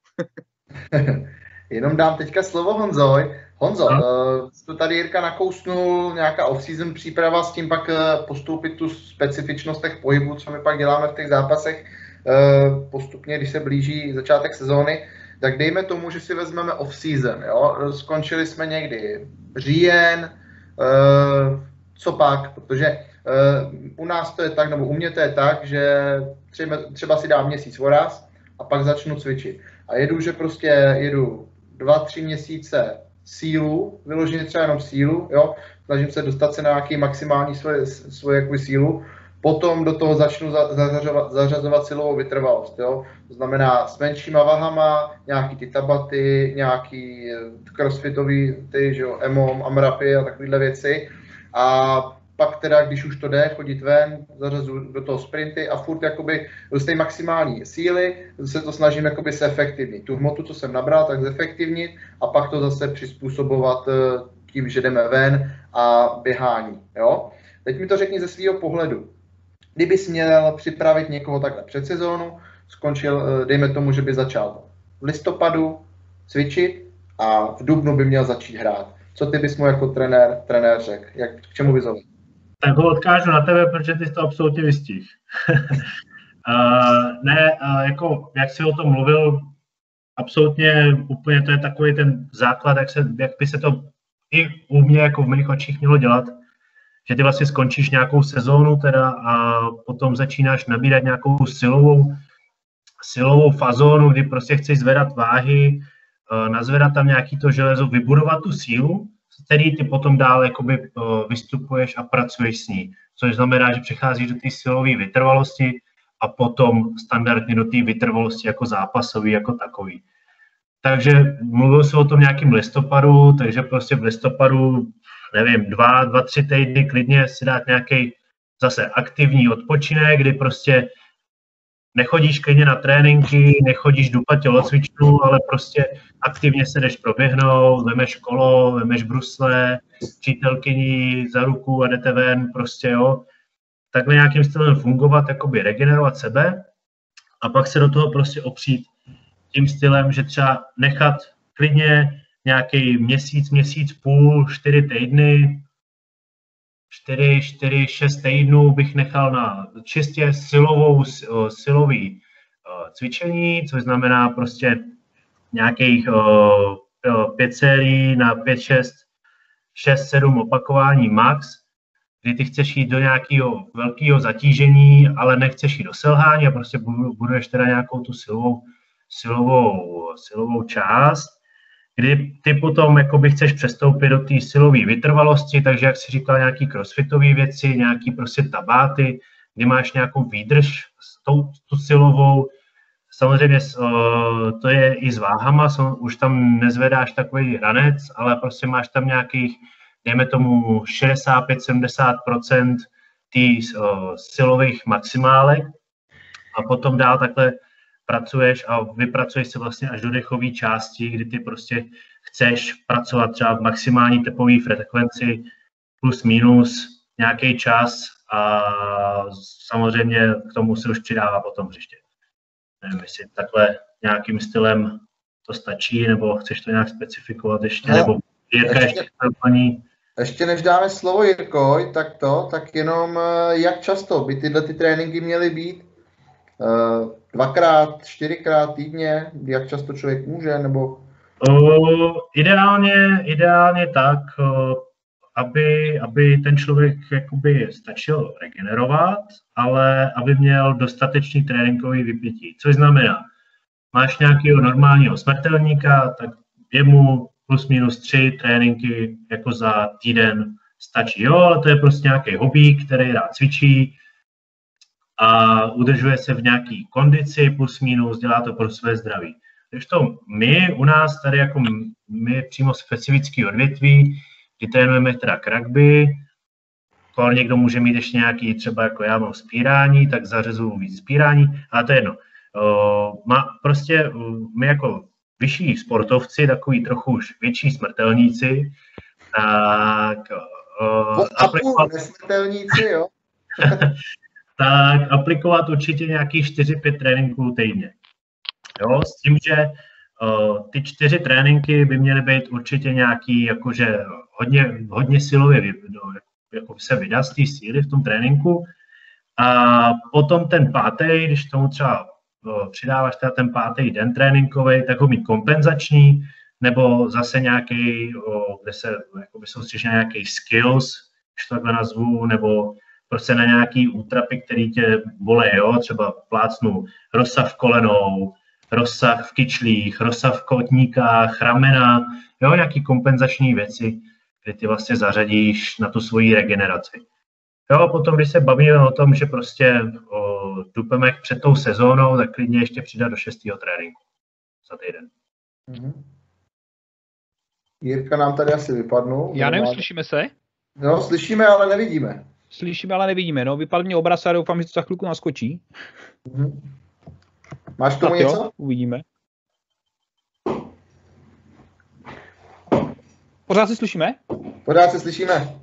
Jenom dám teďka slovo Honzoj. Honzo, no. uh, to tady Jirka nakousnul, nějaká off-season příprava, s tím pak uh, postoupit tu specifičnostech pohybu, co my pak děláme v těch zápasech uh, postupně, když se blíží začátek sezóny, tak dejme tomu, že si vezmeme off-season, jo? Skončili jsme někdy říjen, uh, co pak, protože uh, u nás to je tak, nebo u mě to je tak, že třeba, třeba si dám měsíc voraz a pak začnu cvičit. A jedu, že prostě jedu dva, tři měsíce sílu, vyloženě třeba jenom sílu, jo, snažím se dostat se na nějaký maxální svoje, svoje jakoby sílu, potom do toho začnu za, zařazovat, zařazovat silovou vytrvalost, jo, to znamená s menšíma vahama, nějaký ty tabaty, nějaký eh, crossfitový, ty, že jo, EMOM, AMRAPy a takovéhle věci. A pak teda, když už to jde, chodit ven, zařazu do toho sprinty a furt jakoby z té maximální síly se to snažím jakoby se efektivnit. Tu hmotu, co jsem nabral, tak zefektivnit a pak to zase přizpůsobovat eh, tím, že jdeme ven a běhání. Jo? Teď mi to řekni ze svého pohledu. Kdybys měl připravit někoho takhle před sezónu, skončil, eh, dejme tomu, že by začal v listopadu cvičit a v dubnu by měl začít hrát. Co ty bys mu jako trenér, trenér řekl? Jak, k čemu ho Tak ho odkážu na tebe, protože ty jsi to absolutně vystih. uh, ne, jako, jak jsi o tom mluvil, absolutně úplně to je takový ten základ, jak, se, jak by se to i u mě jako v mých očích mělo dělat, že ty vlastně skončíš nějakou sezónu teda a potom začínáš nabírat nějakou silovou, silovou fazónu, kdy prostě chceš zvedat váhy, nazvedat tam nějaký to železo, vybudovat tu sílu, který ty potom dál jakoby eh, vystupuješ a pracuješ s ní. Což znamená, že přecházíš do té silové vytrvalosti a potom standardně do té vytrvalosti jako zápasový, jako takový. Takže mluvil se o tom nějakým listopadu, takže prostě v listopadu, nevím, dva, dva, tři týdny klidně si dát nějaký zase aktivní odpočinek, kdy prostě nechodíš klidně na tréninky, nechodíš dupat tělocvičnu, ale prostě aktivně se jdeš proběhnout, vemeš kolo, vemeš brusle, přítelkyni za ruku a jdete ven, prostě jo. Takhle nějakým stylem fungovat, jakoby regenerovat sebe a pak se do toho prostě opřít tím stylem, že třeba nechat klidně nějaký měsíc, měsíc, půl, čtyři týdny, čtyři, čtyři, šest týdnů bych nechal na čistě silovou, silový cvičení, což znamená prostě nějakých pět sérií na pět, šest, šest, sedm opakování max, kdy ty chceš jít do nějakého velkého zatížení, ale nechceš jít do selhání a prostě buduješ teda nějakou tu silovou silovou, silovou část, kdy ty potom jakoby chceš přestoupit do té silové vytrvalosti, takže jak si říkal, nějaký crossfitové věci, nějaký prostě tabáty, kdy máš nějakou výdrž s tou tu silovou, Samozřejmě to je i s váhama, už tam nezvedáš takový ranec, ale prostě máš tam nějakých, dejme tomu 65-70% tý silových maximálek. A potom dál takhle pracuješ a vypracuješ se vlastně až do dechové části, kdy ty prostě chceš pracovat třeba v maximální tepové frekvenci plus minus nějaký čas a samozřejmě k tomu se už přidává potom hřiště. Nevím, jestli takhle nějakým stylem to stačí, nebo chceš to nějak specifikovat ještě, no, nebo Jirka ještě, ještě paní. Ještě než dáme slovo Jirko, tak to, tak jenom eh, jak často by tyhle ty tréninky měly být? Eh, dvakrát, čtyřikrát týdně, jak často člověk může, nebo? Uh, ideálně, ideálně tak, uh, aby, aby ten člověk jakoby stačil regenerovat, ale aby měl dostatečný tréninkový vypětí. Což znamená, máš nějakého normálního smrtelníka, tak jemu plus minus tři tréninky jako za týden stačí. Jo, ale to je prostě nějaký hobby, který rád cvičí, a udržuje se v nějaký kondici plus minus, dělá to pro své zdraví. Takže to my u nás tady jako my přímo specifický odvětví, kdy trénujeme teda k rugby, někdo může mít ještě nějaký, třeba jako já mám spírání, tak zařezu víc spírání, ale to je jedno. Má, prostě my jako vyšší sportovci, takový trochu už větší smrtelníci, tak uh, aplikovat... smrtelníci, jo? tak aplikovat určitě nějakých 4-5 tréninků týdně. Jo, s tím, že uh, ty čtyři tréninky by měly být určitě nějaký, jakože hodně, hodně silově no, jako se vydat z té síly v tom tréninku. A potom ten pátý, když tomu třeba uh, přidáváš teda ten pátý den tréninkový, tak ho mít kompenzační, nebo zase nějaký, uh, kde se jakoby na nějaký skills, když to takhle nazvu, nebo prostě na nějaký útrapy, který tě bolí, jo, třeba plácnu rozsah v kolenou, rozsah v kyčlích, rozsah v kotníkách, ramena, jo, nějaký kompenzační věci, kde ty vlastně zařadíš na tu svoji regeneraci. Jo, potom, když se bavíme o tom, že prostě o, dupeme před tou sezónou, tak klidně ještě přidat do šestého tréninku za týden. Mm-hmm. Jirka nám tady asi vypadnul. Já nevím, slyšíme se? No, slyšíme, ale nevidíme. Slyšíme, ale nevidíme. No, vypadl mě obraz a doufám, že to za chvilku naskočí. Mm-hmm. Máš tomu tak něco? Jo, uvidíme. Pořád se slyšíme? Pořád se slyšíme.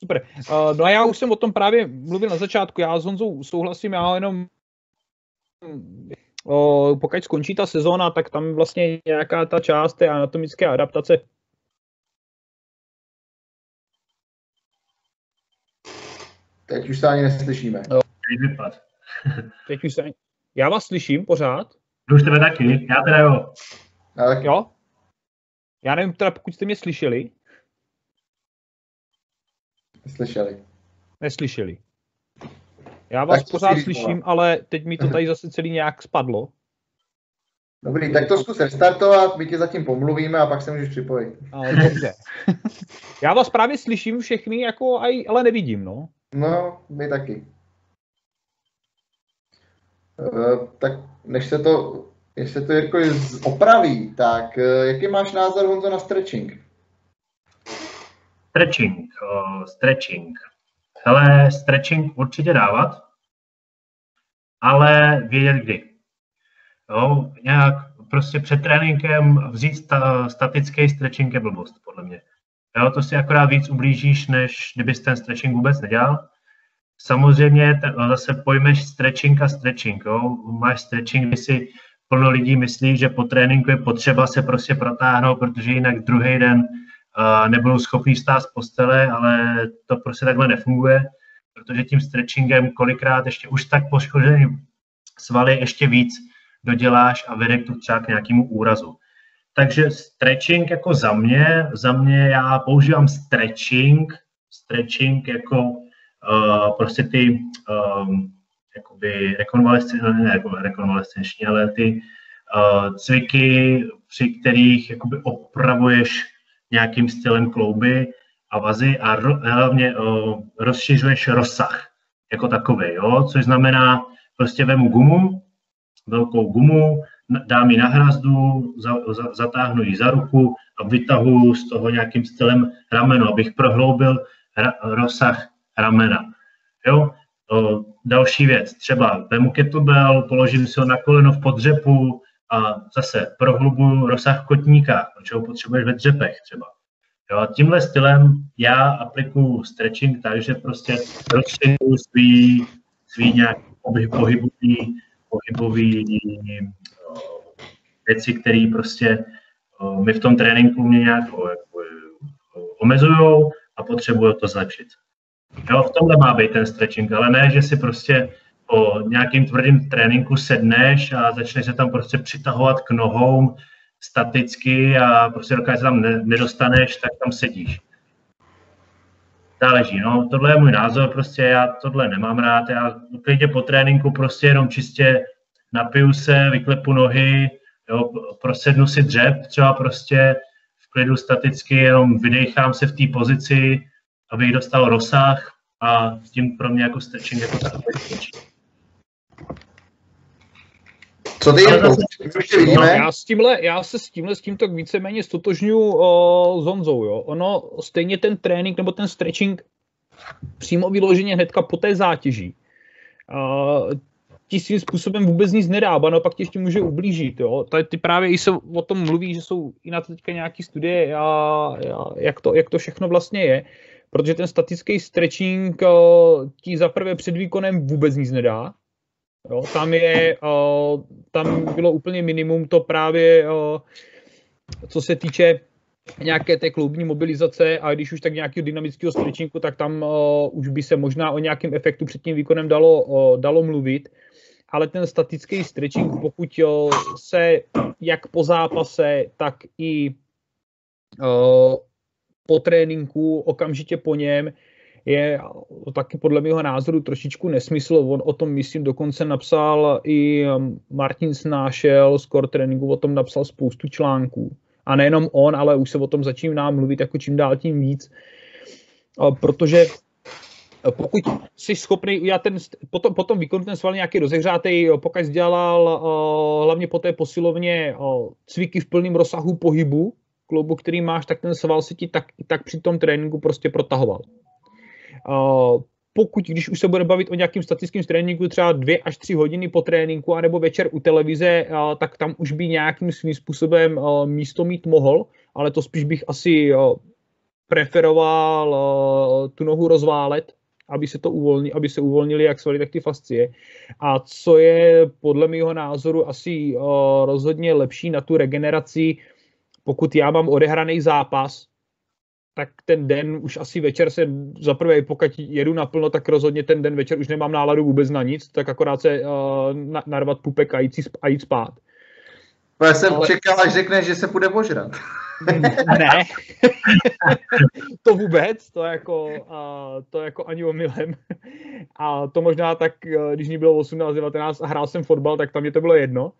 Super. Uh, no a já už jsem o tom právě mluvil na začátku. Já s Honzou souhlasím, já jenom uh, pokud skončí ta sezóna, tak tam vlastně nějaká ta část té anatomické adaptace Teď už se ani neslyšíme. Vypad. Teď už se... Já vás slyším pořád. Už tebe taky, já teda jo. Ale Jo? Já nevím, teda pokud jste mě slyšeli, slyšeli. neslyšeli. Já vás Tak pořád slyším, říkala. ale teď mi to tady zase celý nějak spadlo. Dobrý, tak to zkus restartovat, my tě zatím pomluvíme a pak se můžeš připojit. Ale dobře. Já vás právě slyším všechny, jako aj, ale nevidím, no. No, my taky. Uh, tak než se to, než se to jako opraví, tak uh, jaký máš názor, Honzo, na stretching? Stretching, o, stretching. Hele, stretching určitě dávat, ale vědět kdy. Jo, nějak prostě před tréninkem vzít sta, statický stretching je blbost, podle mě. Jo, to si akorát víc ublížíš, než kdybys ten stretching vůbec nedělal. Samozřejmě zase pojmeš stretching a stretching. Jo. Máš stretching, kdy si plno lidí myslí, že po tréninku je potřeba se prostě protáhnout, protože jinak druhý den uh, nebudou schopni stát z postele, ale to prostě takhle nefunguje, protože tím stretchingem kolikrát ještě už tak poškozený svaly ještě víc doděláš a vede to třeba k nějakému úrazu. Takže stretching jako za mě, za mě já používám stretching, stretching jako uh, prostě ty um, jakoby rekonvalescenční, ne jako rekonvalescenční, ale ty uh, cviky, při kterých jakoby opravuješ nějakým stylem klouby a vazy a ro, hlavně uh, rozšiřuješ rozsah jako takový, jo? což znamená, prostě vemu gumu, velkou gumu, dám ji na hrazdu, za, za, zatáhnu ji za ruku a vytahuju z toho nějakým stylem rameno, abych prohloubil ra, rozsah ramena. Jo? O, další věc, třeba vemu kettlebell, položím si ho na koleno v podřepu a zase prohlubuju rozsah kotníka, čeho potřebuješ ve dřepech třeba. Jo, a tímhle stylem já aplikuju stretching tak, že prostě rozšiřuju svý, svý nějaký pohybový, pohybový věci, které prostě mi v tom tréninku mě nějak omezují a potřebuju to zlepšit. Jo, v tomhle má být ten stretching, ale ne, že si prostě po nějakým tvrdým tréninku sedneš a začneš se tam prostě přitahovat k nohou staticky a prostě dokud se tam nedostaneš, tak tam sedíš. Záleží, no, tohle je můj názor, prostě já tohle nemám rád, já klidně po tréninku prostě jenom čistě napiju se, vyklepu nohy, jo, prosednu si dřep, třeba prostě v klidu staticky, jenom vydechám se v té pozici, abych dostal rozsah a tím pro mě jako stretching jako takový stačí. Co ty, Ale zase- vidíme? Já, s tímhle, já se s tímhle s tímto víceméně stotožňuji uh, s Honzou. Jo. Ono stejně ten trénink nebo ten stretching přímo vyloženě hnedka po té zátěži. Uh, ti svým způsobem vůbec nic nedá, ba naopak ti ještě může ublížit. Jo. Tady ty právě i se o tom mluví, že jsou i na to teďka nějaké studie, a, a, jak, to, jak to všechno vlastně je. Protože ten statický stretching uh, ti za prvé před výkonem vůbec nic nedá. Jo, tam je, uh, tam bylo úplně minimum to právě, uh, co se týče nějaké té kloubní mobilizace a když už tak nějakého dynamického stretchingu, tak tam uh, už by se možná o nějakém efektu před tím výkonem dalo, uh, dalo mluvit. Ale ten statický stretching, pokud uh, se jak po zápase, tak i uh, po tréninku, okamžitě po něm, je taky podle mého názoru trošičku nesmysl. On o tom, myslím, dokonce napsal i Martin Snášel z core tréninku, o tom napsal spoustu článků. A nejenom on, ale už se o tom začíná mluvit jako čím dál tím víc. Protože pokud jsi schopný udělat ten, potom, potom výkon ten sval nějaký rozehřátej, pokud dělal hlavně po té posilovně cviky v plném rozsahu pohybu, kloubu, který máš, tak ten sval se ti tak, tak při tom tréninku prostě protahoval. pokud, když už se bude bavit o nějakým statickém tréninku, třeba dvě až tři hodiny po tréninku, anebo večer u televize, tak tam už by nějakým svým způsobem místo mít mohl, ale to spíš bych asi preferoval tu nohu rozválet, aby se to uvolni, aby se uvolnili jak svaly, tak ty fascie. A co je podle mého názoru asi rozhodně lepší na tu regeneraci, pokud já mám odehraný zápas, tak ten den už asi večer se za prvé, pokud jedu naplno, tak rozhodně ten den večer už nemám náladu vůbec na nic, tak akorát se uh, narvat pupek a jít, a jít spát. Já jsem Ale... čekal, až řekne, že se půjde požrat. ne, to vůbec, to jako, uh, to jako ani omylem. a to možná tak, když mi bylo 18, 19 a hrál jsem fotbal, tak tam mě to bylo jedno,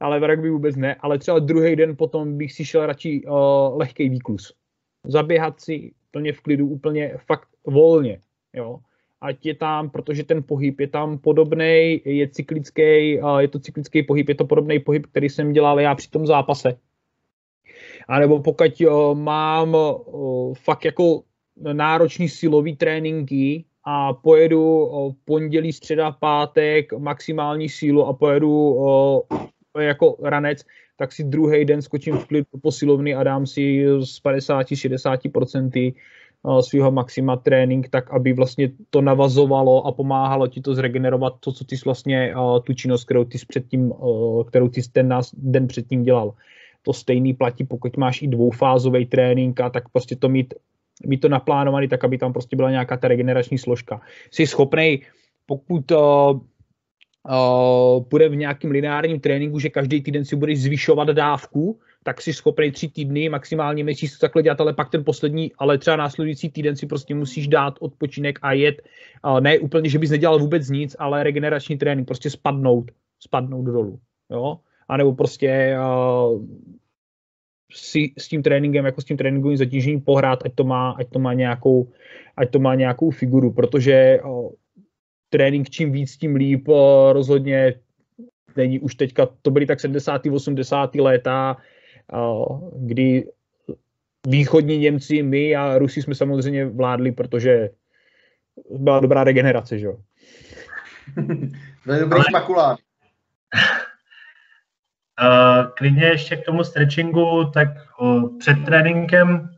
ale v rugby vůbec ne. Ale třeba druhý den potom bych si šel radši uh, lehký výklus zaběhat si plně v klidu, úplně fakt volně, jo. Ať je tam, protože ten pohyb je tam podobný, je cyklický, je to cyklický pohyb, je to podobný pohyb, který jsem dělal já při tom zápase. A nebo pokud mám fakt jako náročný silový tréninky a pojedu pondělí, středa, pátek maximální sílu a pojedu jako ranec, tak si druhý den skočím v klid do posilovny a dám si z 50-60% eh, svého maxima trénink, tak aby vlastně to navazovalo a pomáhalo ti to zregenerovat to, co ty jsi vlastně, eh, tu činnost, kterou ty předtím, eh, kterou ty ten nás den předtím dělal. To stejný platí, pokud máš i dvoufázový trénink a tak prostě to mít, mít to naplánovaný, tak aby tam prostě byla nějaká ta regenerační složka. Jsi schopný, pokud uh, bude v nějakém lineárním tréninku, že každý týden si budeš zvyšovat dávku, tak si schopný tři týdny, maximálně měsíc takhle dělat, ale pak ten poslední, ale třeba následující týden si prostě musíš dát odpočinek a jet, uh, ne úplně, že bys nedělal vůbec nic, ale regenerační trénink, prostě spadnout, spadnout dolů, jo, a nebo prostě uh, si s tím tréninkem, jako s tím tréninkovým zatížením pohrát, ať to má, ať to má nějakou, ať to má nějakou figuru, protože uh, trénink čím víc, tím líp, eh, rozhodně není už teďka, to byly tak 70. 80. léta, kdy východní Němci, my a Rusi jsme samozřejmě vládli, protože byla dobrá regenerace, že jo. To je dobrý šmakulán. Uh, klidně ještě k tomu stretchingu, tak uh, před tréninkem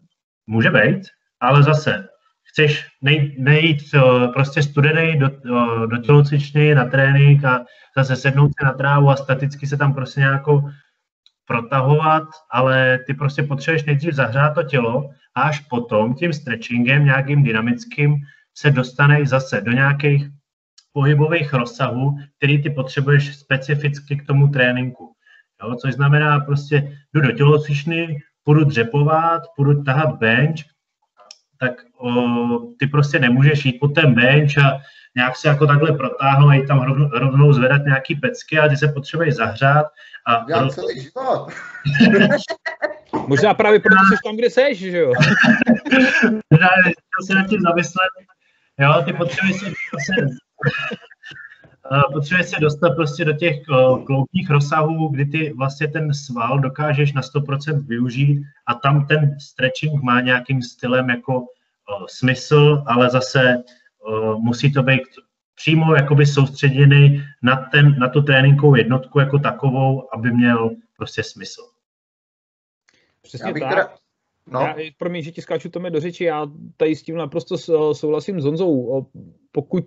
může být, ale zase chceš nejít, nejít uh, prostě studený do, uh, do tělocvičny na trénink a zase sednout se na trávu a staticky se tam prostě nějakou protahovat, ale ty prostě potřebuješ nejdřív zahřát to tělo a až potom tím stretchingem nějakým dynamickým se dostaneš zase do nějakých pohybových rozsahů, který ty potřebuješ specificky k tomu tréninku. Jo, což znamená prostě jdu do tělocvičny, půjdu dřepovat, půjdu tahat bench tak o, ty prostě nemůžeš jít po ten bench a nějak se jako takhle protáhnout a jít tam rovnou, rovnou zvedat nějaký pecky a ty se potřebuješ zahřát. A Já celý život. Možná právě proto jsi tam, kde seš, že jo? Možná se nad tím zamyslet. Jo, ty potřebuješ se, se potřebuješ se dostat prostě do těch kloukních rozsahů, kdy ty vlastně ten sval dokážeš na 100% využít a tam ten stretching má nějakým stylem jako smysl, ale zase musí to být přímo jakoby soustředěný na, ten, na tu tréninkovou jednotku jako takovou, aby měl prostě smysl. Přesně tak. Teda... No. Já, promiň, že ti skáču to do řeči, já tady s tím naprosto souhlasím s Honzou. Pokud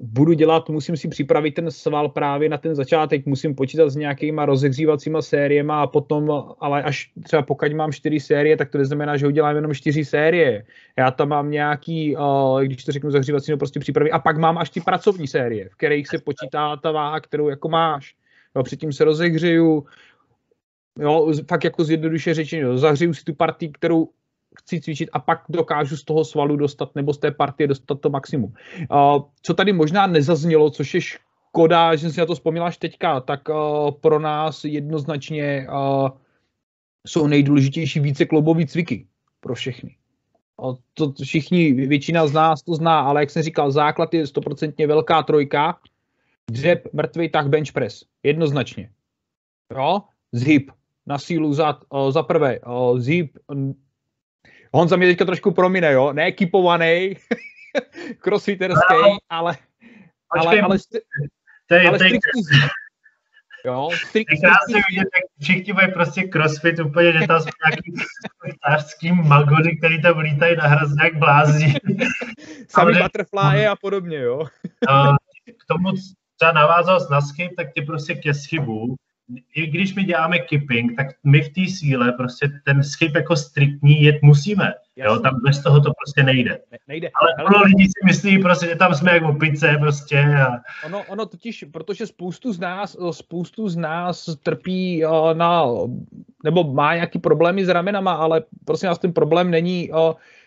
budu dělat, musím si připravit ten sval právě na ten začátek, musím počítat s nějakýma rozehřívacíma sériemi a potom, ale až třeba pokud mám čtyři série, tak to neznamená, že udělám jenom čtyři série. Já tam mám nějaký, uh, když to řeknu zahřívací, no prostě připravit a pak mám až ty pracovní série, v kterých se počítá ta váha, kterou jako máš. Jo, předtím se rozehřeju, jo, fakt jako zjednoduše řečeno, zahřeju si tu partii, kterou chci cvičit a pak dokážu z toho svalu dostat nebo z té partie dostat to maximum. Uh, co tady možná nezaznělo, což je škoda, že si na to vzpomínáš teďka, tak uh, pro nás jednoznačně uh, jsou nejdůležitější více klobový cviky pro všechny. A to všichni, většina z nás to zná, ale jak jsem říkal, základ je stoprocentně velká trojka, dřep, mrtvý tah, bench press. Jednoznačně. Jo? Zhyb na sílu za, uh, za prvé. Uh, zhyb On za mě teďka trošku promine, jo, neekipovaný, crossfiterský, no. ale, ale, ale, to je, ale to je, Jo, strik, je krásně vidět, jak všichni mají prostě crossfit úplně, že tam jsou nějaký vtářský magony, který tam lítají na hraz jak blází. Sami butterfly a podobně, jo. k tomu třeba navázal s nasky, tak tě prostě ke schybu i když my děláme kipping, tak my v té síle prostě ten skip jako striktní jet musíme. Jo, tam bez toho to prostě nejde. Ne, nejde. Ale ono lidí si myslí prostě, že tam jsme jako opice prostě. A... Ono, ono totiž, protože spoustu z nás, spoustu z nás trpí na, nebo má nějaký problémy s ramenama, ale prostě nás ten problém není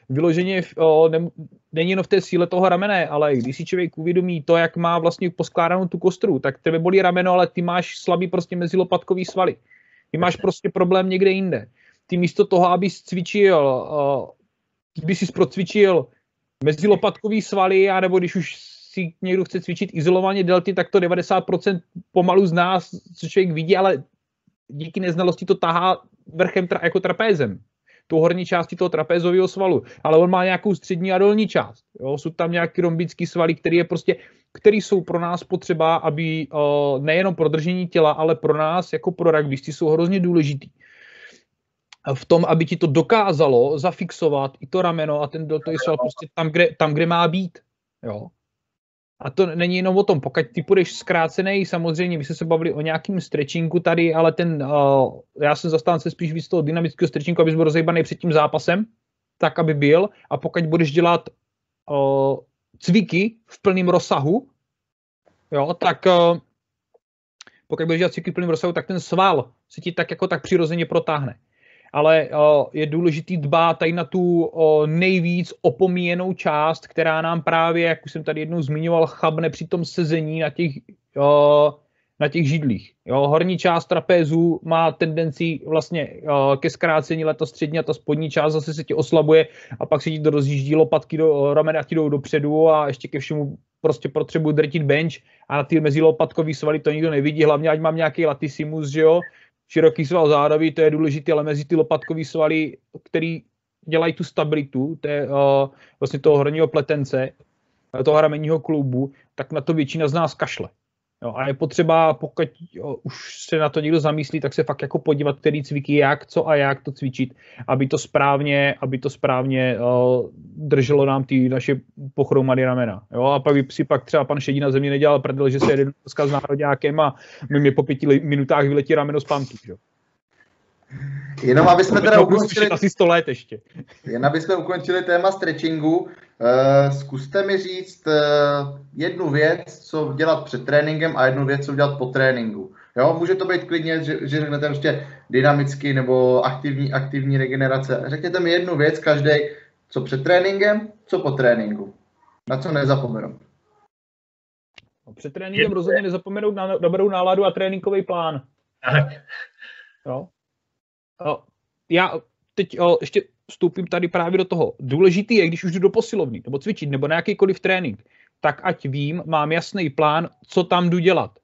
vyloženě o, ne, není jenom v té síle toho ramene, ale když si člověk uvědomí to, jak má vlastně poskládanou tu kostru, tak tebe bolí rameno, ale ty máš slabý prostě mezilopatkový svaly. Ty máš prostě problém někde jinde. Ty místo toho, abys cvičil, o, by si procvičil mezilopatkový svaly, anebo když už si někdo chce cvičit izolovaně delty, tak to 90% pomalu z nás, co člověk vidí, ale díky neznalosti to tahá vrchem tra- jako trapézem tu horní části toho trapezového svalu, ale on má nějakou střední a dolní část. Jo? Jsou tam nějaký rombický svaly, které je prostě, který jsou pro nás potřeba, aby uh, nejenom pro držení těla, ale pro nás jako pro rugbysti jsou hrozně důležitý v tom, aby ti to dokázalo zafixovat i to rameno a ten deltoid sval prostě tam, kde, tam, kde má být. Jo. A to není jenom o tom, pokud ty půjdeš zkrácený, samozřejmě, my jsme se bavili o nějakým stretchingu tady, ale ten, uh, já jsem zastánce spíš víc toho dynamického stretchingu, abys byl rozejbaný před tím zápasem, tak, aby byl. A pokud budeš dělat uh, cviky v plném rozsahu, jo, tak uh, pokud budeš dělat cviky v plném rozsahu, tak ten sval se ti tak jako tak přirozeně protáhne ale je důležitý dbát tady na tu nejvíc opomíjenou část, která nám právě, jak už jsem tady jednou zmiňoval, chabne při tom sezení na těch, na těch židlích. Jo, horní část trapézu má tendenci vlastně ke zkrácení, ale ta střední a ta spodní část zase se ti oslabuje a pak se ti to rozjíždí lopatky do ramena ti jdou dopředu a ještě ke všemu prostě potřebuji drtit bench a na ty mezilopatkový svaly to nikdo nevidí, hlavně ať mám nějaký latissimus, že jo, široký sval zádový, to je důležité, ale mezi ty lopatkový svaly, který dělají tu stabilitu, je uh, vlastně toho horního pletence, toho ramenního klubu, tak na to většina z nás kašle. Jo, a je potřeba, pokud jo, už se na to někdo zamyslí, tak se fakt jako podívat, který cviky, jak, co a jak to cvičit, aby to správně, aby to správně uh, drželo nám ty naše pochromané ramena. Jo, a pak by si pak třeba pan Šedí na země nedělal prdel, že se jede dneska s národňákem a my mě po pěti minutách vyletí rameno z panky. Jo. Jenom aby jsme teda ukončili... Asi 100 let ještě. Jen aby jsme ukončili téma stretchingu, zkuste mi říct uh, jednu věc, co dělat před tréninkem a jednu věc, co dělat po tréninku. Jo, může to být klidně, že, že řeknete prostě dynamicky nebo aktivní, aktivní regenerace. Řekněte mi jednu věc každý, co před tréninkem, co po tréninku. Na co nezapomenout. No, před tréninkem rozhodně nezapomenout na dobrou náladu a tréninkový plán. Tak. Jo. Já teď ještě vstoupím tady právě do toho. Důležitý je, když už jdu do posilovny, nebo cvičit, nebo na jakýkoliv trénink, tak ať vím, mám jasný plán, co tam jdu dělat.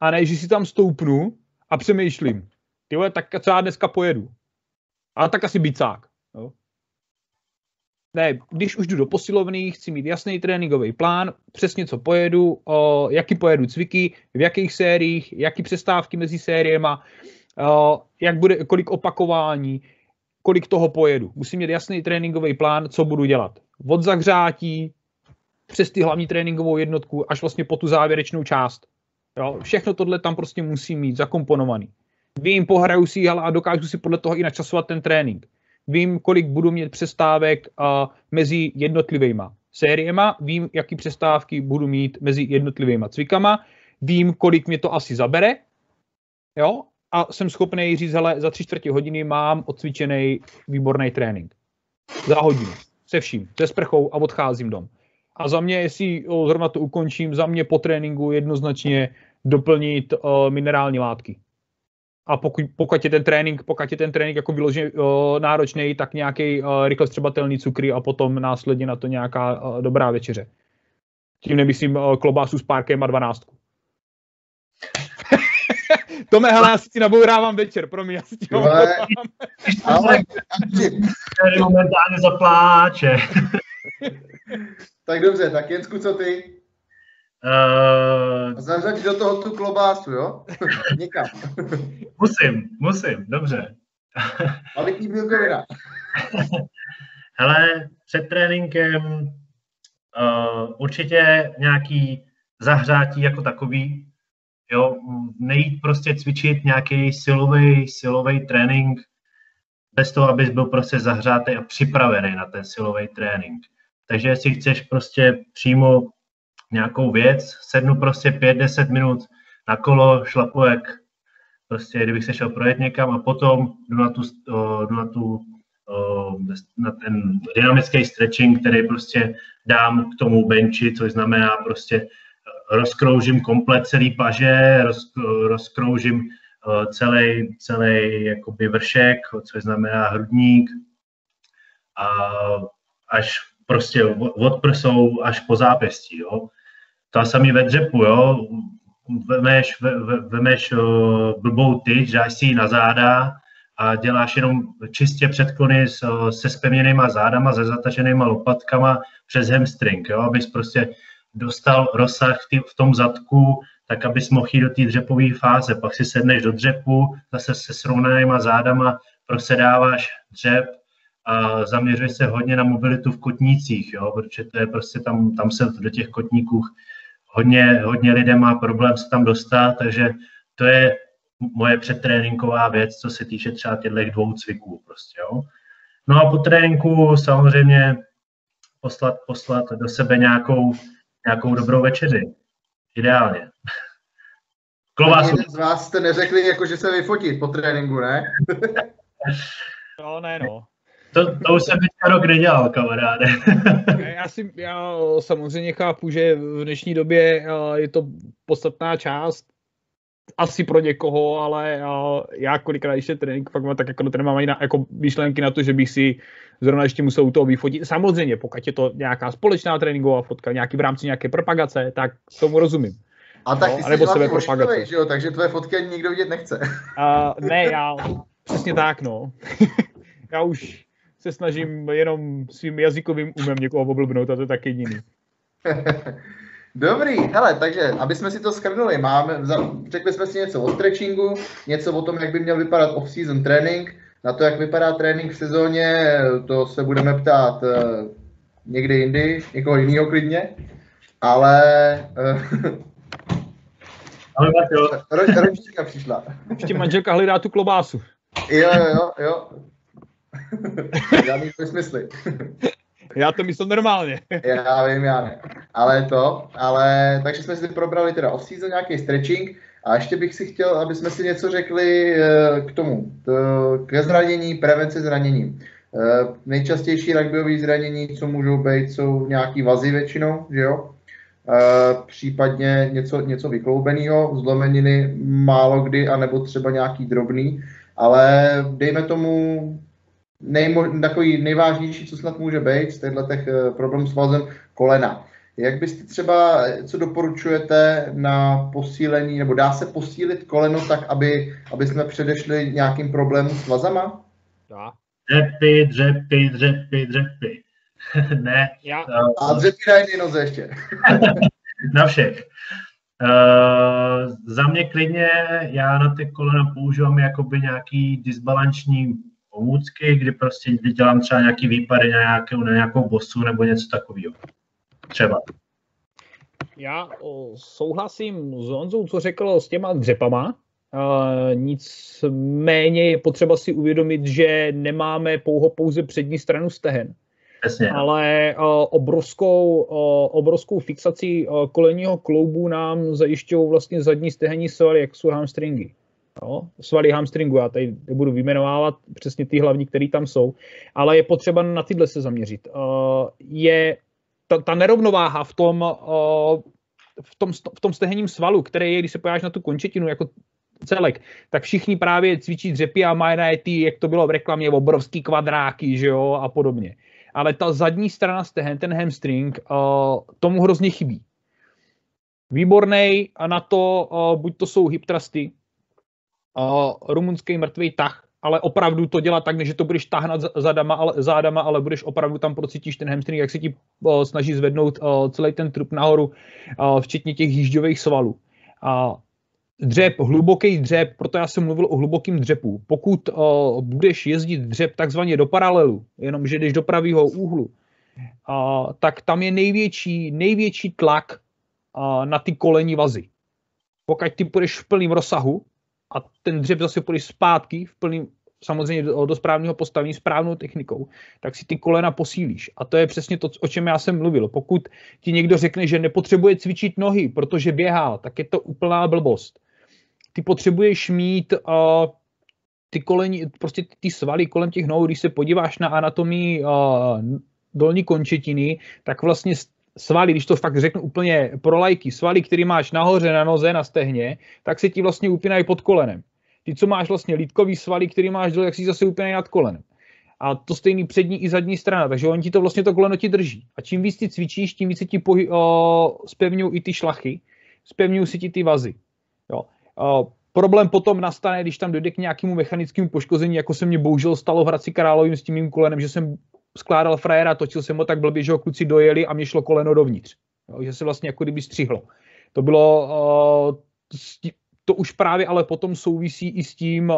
A ne, že si tam stoupnu a přemýšlím, ty vole, tak co já dneska pojedu. Ale tak asi bicák. Jo. Ne, když už jdu do posilovny, chci mít jasný tréninkový plán, přesně co pojedu, o, jaký pojedu cviky, v jakých sériích, jaký přestávky mezi sériema, o, jak bude, kolik opakování, kolik toho pojedu. Musím mít jasný tréninkový plán, co budu dělat. Od zahřátí přes ty hlavní tréninkovou jednotku až vlastně po tu závěrečnou část. Jo, všechno tohle tam prostě musím mít zakomponovaný. Vím, pohraju si a dokážu si podle toho i načasovat ten trénink. Vím, kolik budu mít přestávek uh, mezi jednotlivýma sériema, vím, jaký přestávky budu mít mezi jednotlivýma cvikama, vím, kolik mě to asi zabere, jo, a jsem schopný říct, hele, za tři čtvrtě hodiny mám odcvičený výborný trénink. Za hodinu. Se vším. Se sprchou a odcházím dom. A za mě, jestli zrovna to ukončím, za mě po tréninku jednoznačně doplnit uh, minerální látky. A pokud, pokud, je ten trénink, pokud je ten trénink jako vyloženě uh, náročný, tak nějaký uh, rychle střebatelný cukry a potom následně na to nějaká uh, dobrá večeře. Tím nemyslím uh, klobásu s párkem a dvanáctku. Tome, hele, já si ti nabourávám večer, promiň, já si ti ale, ale, momentálně zapláče. Tak dobře, tak Jensku, co ty? Uh, Zařaď do toho tu klobásu, jo? Někam. musím, musím, dobře. Kvalitní bílkovina. Hele, před tréninkem uh, určitě nějaký zahřátí jako takový, jo, nejít prostě cvičit nějaký silový, silový trénink bez toho, abys byl prostě zahřátý a připravený na ten silový trénink. Takže jestli chceš prostě přímo nějakou věc, sednu prostě 5-10 minut na kolo, šlapu jak prostě, kdybych se šel projet někam a potom jdu na tu, jdu na tu na ten dynamický stretching, který prostě dám k tomu benchi, což znamená prostě rozkroužím komplet celý paže, roz, rozkroužím celý, celý jakoby vršek, což znamená hrudník, a až prostě od prsou až po zápěstí, jo. To samý ve dřepu, jo. Vemeš, vemeš blbou tyč, dáš si ji na záda a děláš jenom čistě předklony se spevněnýma zádama, se zataženýma lopatkama přes hamstring, jo, abys prostě dostal rozsah v tom zadku, tak abys mohl jít do té dřepové fáze. Pak si sedneš do dřepu, zase se srovnanýma zádama prosedáváš dřep a zaměřuješ se hodně na mobilitu v kotnících, jo, protože to je prostě tam, tam se do těch kotníků hodně, hodně lidé má problém se tam dostat, takže to je moje předtréninková věc, co se týče třeba těchto dvou cviků. Prostě, jo. No a po tréninku samozřejmě poslat, poslat do sebe nějakou, nějakou dobrou večeři. Ideálně. Klovásu. z vás jste neřekli, jako, že se vyfotit po tréninku, ne? no, ne, no. To, to už jsem teďka rok nedělal, kamaráde. já, si, já samozřejmě chápu, že v dnešní době je to podstatná část asi pro někoho, ale já kolikrát ještě trénink fakt mám, tak jako nemám ani na, jako myšlenky na to, že bych si zrovna ještě musel u toho vyfotit. Samozřejmě, pokud je to nějaká společná tréninková fotka, nějaký v rámci nějaké propagace, tak tomu rozumím. A tak ty no, jsi sebe propagace. Že jo? takže tvoje fotky ani nikdo vidět nechce. Uh, ne, já přesně tak, no. já už se snažím jenom svým jazykovým umem někoho oblbnout a to je tak jediný. Dobrý, hele, takže, aby jsme si to skrnuli, máme, řekli jsme si něco o stretchingu, něco o tom, jak by měl vypadat off-season trénink, na to, jak vypadá trénink v sezóně, to se budeme ptát uh, někdy jindy, někoho jiného klidně, ale... Uh, ale ro, rodička přišla. Ještě manželka hledá tu klobásu. Jo, jo, jo, jo. Žádný smysly. Já to myslím normálně. já vím, já ne. Ale to, ale takže jsme si probrali teda off-season, nějaký stretching a ještě bych si chtěl, aby jsme si něco řekli eh, k tomu, ke zranění, prevenci zranění. Eh, nejčastější rugbyové zranění, co můžou být, jsou nějaký vazy většinou, že jo? Eh, případně něco, něco vykloubeného, zlomeniny málo kdy, anebo třeba nějaký drobný, ale dejme tomu nejmo, takový nejvážnější, co snad může být z těchto těch eh, problém s vazem kolena. Jak byste třeba, co doporučujete na posílení, nebo dá se posílit koleno tak, aby, aby jsme předešli nějakým problémům s vazama? Dá. Dřepy, dřepy, dřepy, dřepy. ne. Já. A dřepy na jedné noze ještě. na všech. Uh, za mě klidně, já na ty kolena používám jakoby nějaký disbalanční pomůcky, kdy prostě dělám třeba nějaký výpady na nějakou, na nějakou bosu nebo něco takového. Třeba. Já souhlasím s Honzou, co řekl s těma dřepama. Uh, nicméně je potřeba si uvědomit, že nemáme pouho pouze přední stranu stehen. Jasně. Ale uh, obrovskou, uh, obrovskou fixaci uh, kolenního kloubu nám zajišťují vlastně zadní stehenní svaly, jak jsou hamstringy. Jo? Svaly hamstringu, já tady nebudu vyjmenovávat přesně ty hlavní, které tam jsou, ale je potřeba na tyhle se zaměřit. Uh, je ta, ta nerovnováha v tom, uh, v tom, v tom stehenním svalu, který je, když se pojáš na tu končetinu jako celek, tak všichni právě cvičí dřepy a mají na ty, jak to bylo v reklamě, obrovský kvadráky, že jo, a podobně. Ale ta zadní strana stehen, ten hamstring, uh, tomu hrozně chybí. Výborný a na to, buď to jsou hip rumunský mrtvý tah, ale opravdu to dělat tak, že to budeš tahnat zádama, ale, zádama, ale budeš opravdu tam procítíš ten hamstring, jak se ti uh, snaží zvednout uh, celý ten trup nahoru, uh, včetně těch jížďových svalů. Uh, dřep, hluboký dřep, proto já jsem mluvil o hlubokým dřepu. Pokud uh, budeš jezdit dřep takzvaně do paralelu, jenom že jdeš do pravého úhlu, uh, tak tam je největší, největší tlak uh, na ty kolení vazy. Pokud ty půjdeš v plném rozsahu a ten dřep zase půjdeš zpátky v plném samozřejmě do, do správného postavení, správnou technikou, tak si ty kolena posílíš. A to je přesně to, o čem já jsem mluvil. Pokud ti někdo řekne, že nepotřebuje cvičit nohy, protože běhá, tak je to úplná blbost ty potřebuješ mít uh, ty koleni, prostě ty, ty svaly kolem těch nohou, když se podíváš na anatomii uh, dolní končetiny, tak vlastně svaly, když to fakt řeknu úplně pro lajky, svaly, které máš nahoře na noze, na stehně, tak se ti vlastně upínají pod kolenem. Ty, co máš vlastně lítkový svaly, který máš dole, jak si zase upínají nad kolenem. A to stejný přední i zadní strana, takže oni ti to vlastně to koleno ti drží. A čím víc ty cvičíš, tím víc se ti pohy, uh, spevňují i ty šlachy, spevňují si ti ty vazy. Jo. Problém potom nastane, když tam dojde k nějakému mechanickému poškození, jako se mě bohužel stalo v Hradci Královým s tím mým kolenem, že jsem skládal frajera, točil jsem ho tak blbě, že ho kluci dojeli a mě šlo koleno dovnitř. Jo, že se vlastně jako kdyby střihlo. To bylo, uh, to už právě ale potom souvisí i s tím,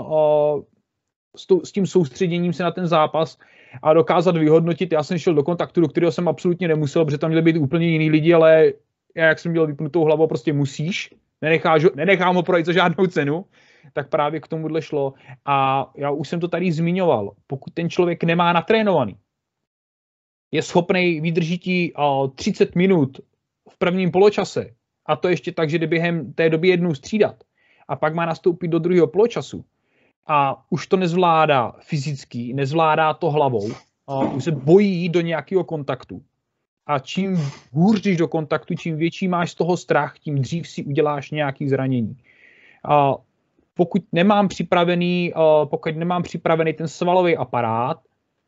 s, to, s tím soustředěním se na ten zápas a dokázat vyhodnotit. Já jsem šel do kontaktu, do kterého jsem absolutně nemusel, protože tam měli být úplně jiný lidi, ale já, jak jsem měl vypnutou hlavu, prostě musíš nenecháš, nenechám ho projít za žádnou cenu, tak právě k tomuhle šlo. A já už jsem to tady zmiňoval. Pokud ten člověk nemá natrénovaný, je schopný vydržet 30 minut v prvním poločase, a to ještě tak, že jde během té doby jednou střídat, a pak má nastoupit do druhého poločasu, a už to nezvládá fyzicky, nezvládá to hlavou, a už se bojí do nějakého kontaktu, a čím hůř jdeš do kontaktu, čím větší máš z toho strach, tím dřív si uděláš nějaký zranění. A pokud nemám připravený, pokud nemám připravený ten svalový aparát,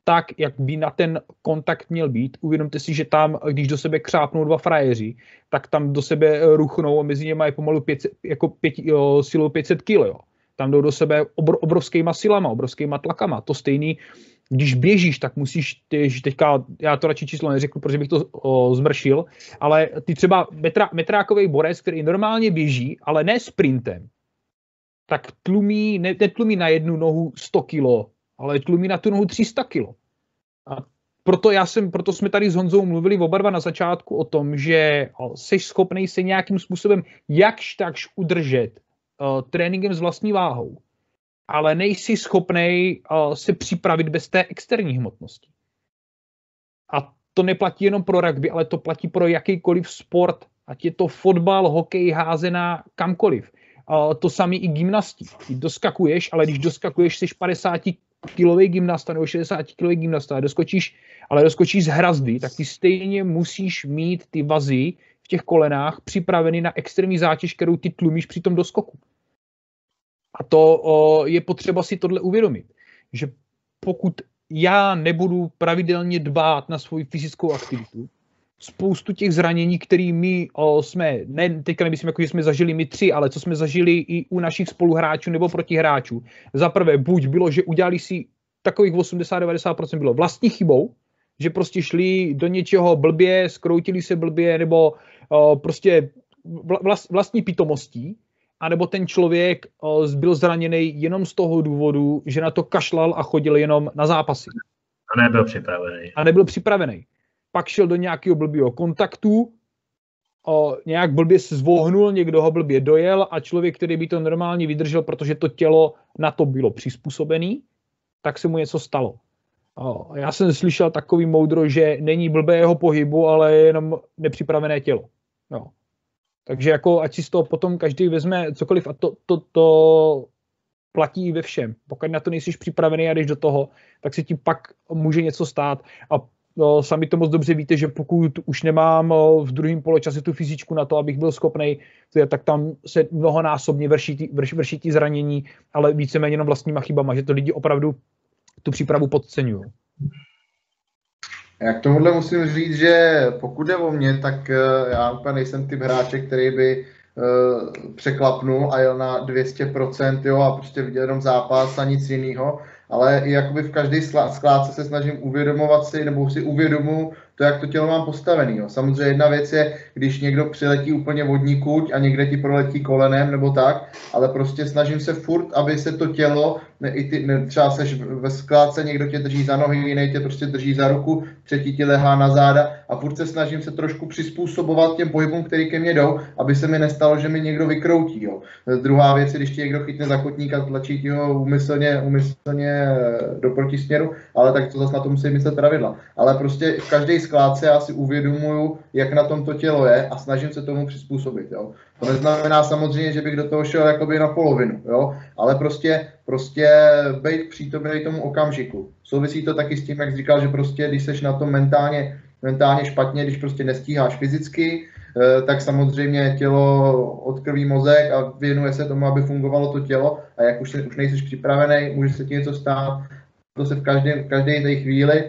tak, jak by na ten kontakt měl být. Uvědomte si, že tam, když do sebe křápnou dva frajeři, tak tam do sebe ruchnou a mezi nimi je pomalu 500, jako pět, jo, silou 500 kg. Tam jdou do sebe obr, obrovskýma silama, obrovskýma tlakama. To stejný když běžíš, tak musíš, ty, teďka, já to radši číslo neřeknu, protože bych to o, zmršil, ale ty třeba metra, metrákový borec, který normálně běží, ale ne sprintem, tak tlumí, ne, netlumí na jednu nohu 100 kilo, ale tlumí na tu nohu 300 kilo. A proto, já jsem, proto jsme tady s Honzou mluvili oba dva na začátku o tom, že jsi schopný se nějakým způsobem jakž takž udržet uh, tréninkem s vlastní váhou ale nejsi schopný uh, se připravit bez té externí hmotnosti. A to neplatí jenom pro rugby, ale to platí pro jakýkoliv sport, ať je to fotbal, hokej, házená, kamkoliv. Uh, to samé i gymnastí. Ty doskakuješ, ale když doskakuješ, jsi 50 kilový gymnasta nebo 60 kilový gymnasta, doskočíš, ale doskočíš z hrazdy, tak ty stejně musíš mít ty vazy v těch kolenách připraveny na extrémní zátěž, kterou ty tlumíš při tom doskoku. A to o, je potřeba si tohle uvědomit, že pokud já nebudu pravidelně dbát na svoji fyzickou aktivitu, spoustu těch zranění, které my o, jsme, ne, teďka nemyslím, jako, že jsme zažili my tři, ale co jsme zažili i u našich spoluhráčů nebo protihráčů. Za prvé, buď bylo, že udělali si takových 80-90% bylo vlastní chybou, že prostě šli do něčeho blbě, skroutili se blbě, nebo o, prostě vlast, vlastní pitomostí, anebo ten člověk byl zraněný jenom z toho důvodu, že na to kašlal a chodil jenom na zápasy. A nebyl připravený. A nebyl připravený. Pak šel do nějakého blbého kontaktu, o, nějak blbě se zvohnul, někdo ho blbě dojel a člověk, který by to normálně vydržel, protože to tělo na to bylo přizpůsobený, tak se mu něco stalo. O, já jsem slyšel takový moudro, že není blbé jeho pohybu, ale jenom nepřipravené tělo. Jo. Takže jako ať si z toho potom každý vezme cokoliv a to, to, to platí ve všem. Pokud na to nejsi připravený a jdeš do toho, tak se ti pak může něco stát a no, sami to moc dobře víte, že pokud už nemám v druhém poločase tu fyzičku na to, abych byl schopný, tak tam se mnohonásobně vrší tí, vrš, vrší zranění, ale víceméně jenom vlastníma chybama, že to lidi opravdu tu přípravu podceňují. Já k tomuhle musím říct, že pokud jde o mě, tak eh, já úplně nejsem typ hráče, který by překlapnul a jel na 200%, jo, a prostě viděl jenom zápas a nic jiného, ale i jakoby v každé skládce se snažím uvědomovat si, nebo si uvědomu to, jak to tělo mám postavený. Jo. Samozřejmě jedna věc je, když někdo přiletí úplně vodní kuť a někde ti proletí kolenem nebo tak, ale prostě snažím se furt, aby se to tělo, ne, i ty, ne, třeba seš ve skládce, někdo tě drží za nohy, jiný tě prostě drží za ruku, třetí ti lehá na záda a furt se snažím se trošku přizpůsobovat těm pohybům, který ke mně jdou, aby se mi nestalo, že mi někdo vykroutí. Jo. Druhá věc je, když ti někdo chytne za kotník a tlačí ti ho umyslně, umyslně do protisměru, ale tak to zase na to musí myslet pravidla. Ale prostě v každé skládce já si uvědomuju, jak na tom to tělo je a snažím se tomu přizpůsobit. Jo. To neznamená samozřejmě, že bych do toho šel jakoby na polovinu, jo, ale prostě, prostě být přítomný tomu okamžiku. Souvisí to taky s tím, jak jsi říkal, že prostě, když seš na tom mentálně, mentálně špatně, když prostě nestíháš fyzicky, eh, tak samozřejmě tělo odkrví mozek a věnuje se tomu, aby fungovalo to tělo a jak už, už nejsi připravený, může se ti něco stát. To se v každé, v každé té chvíli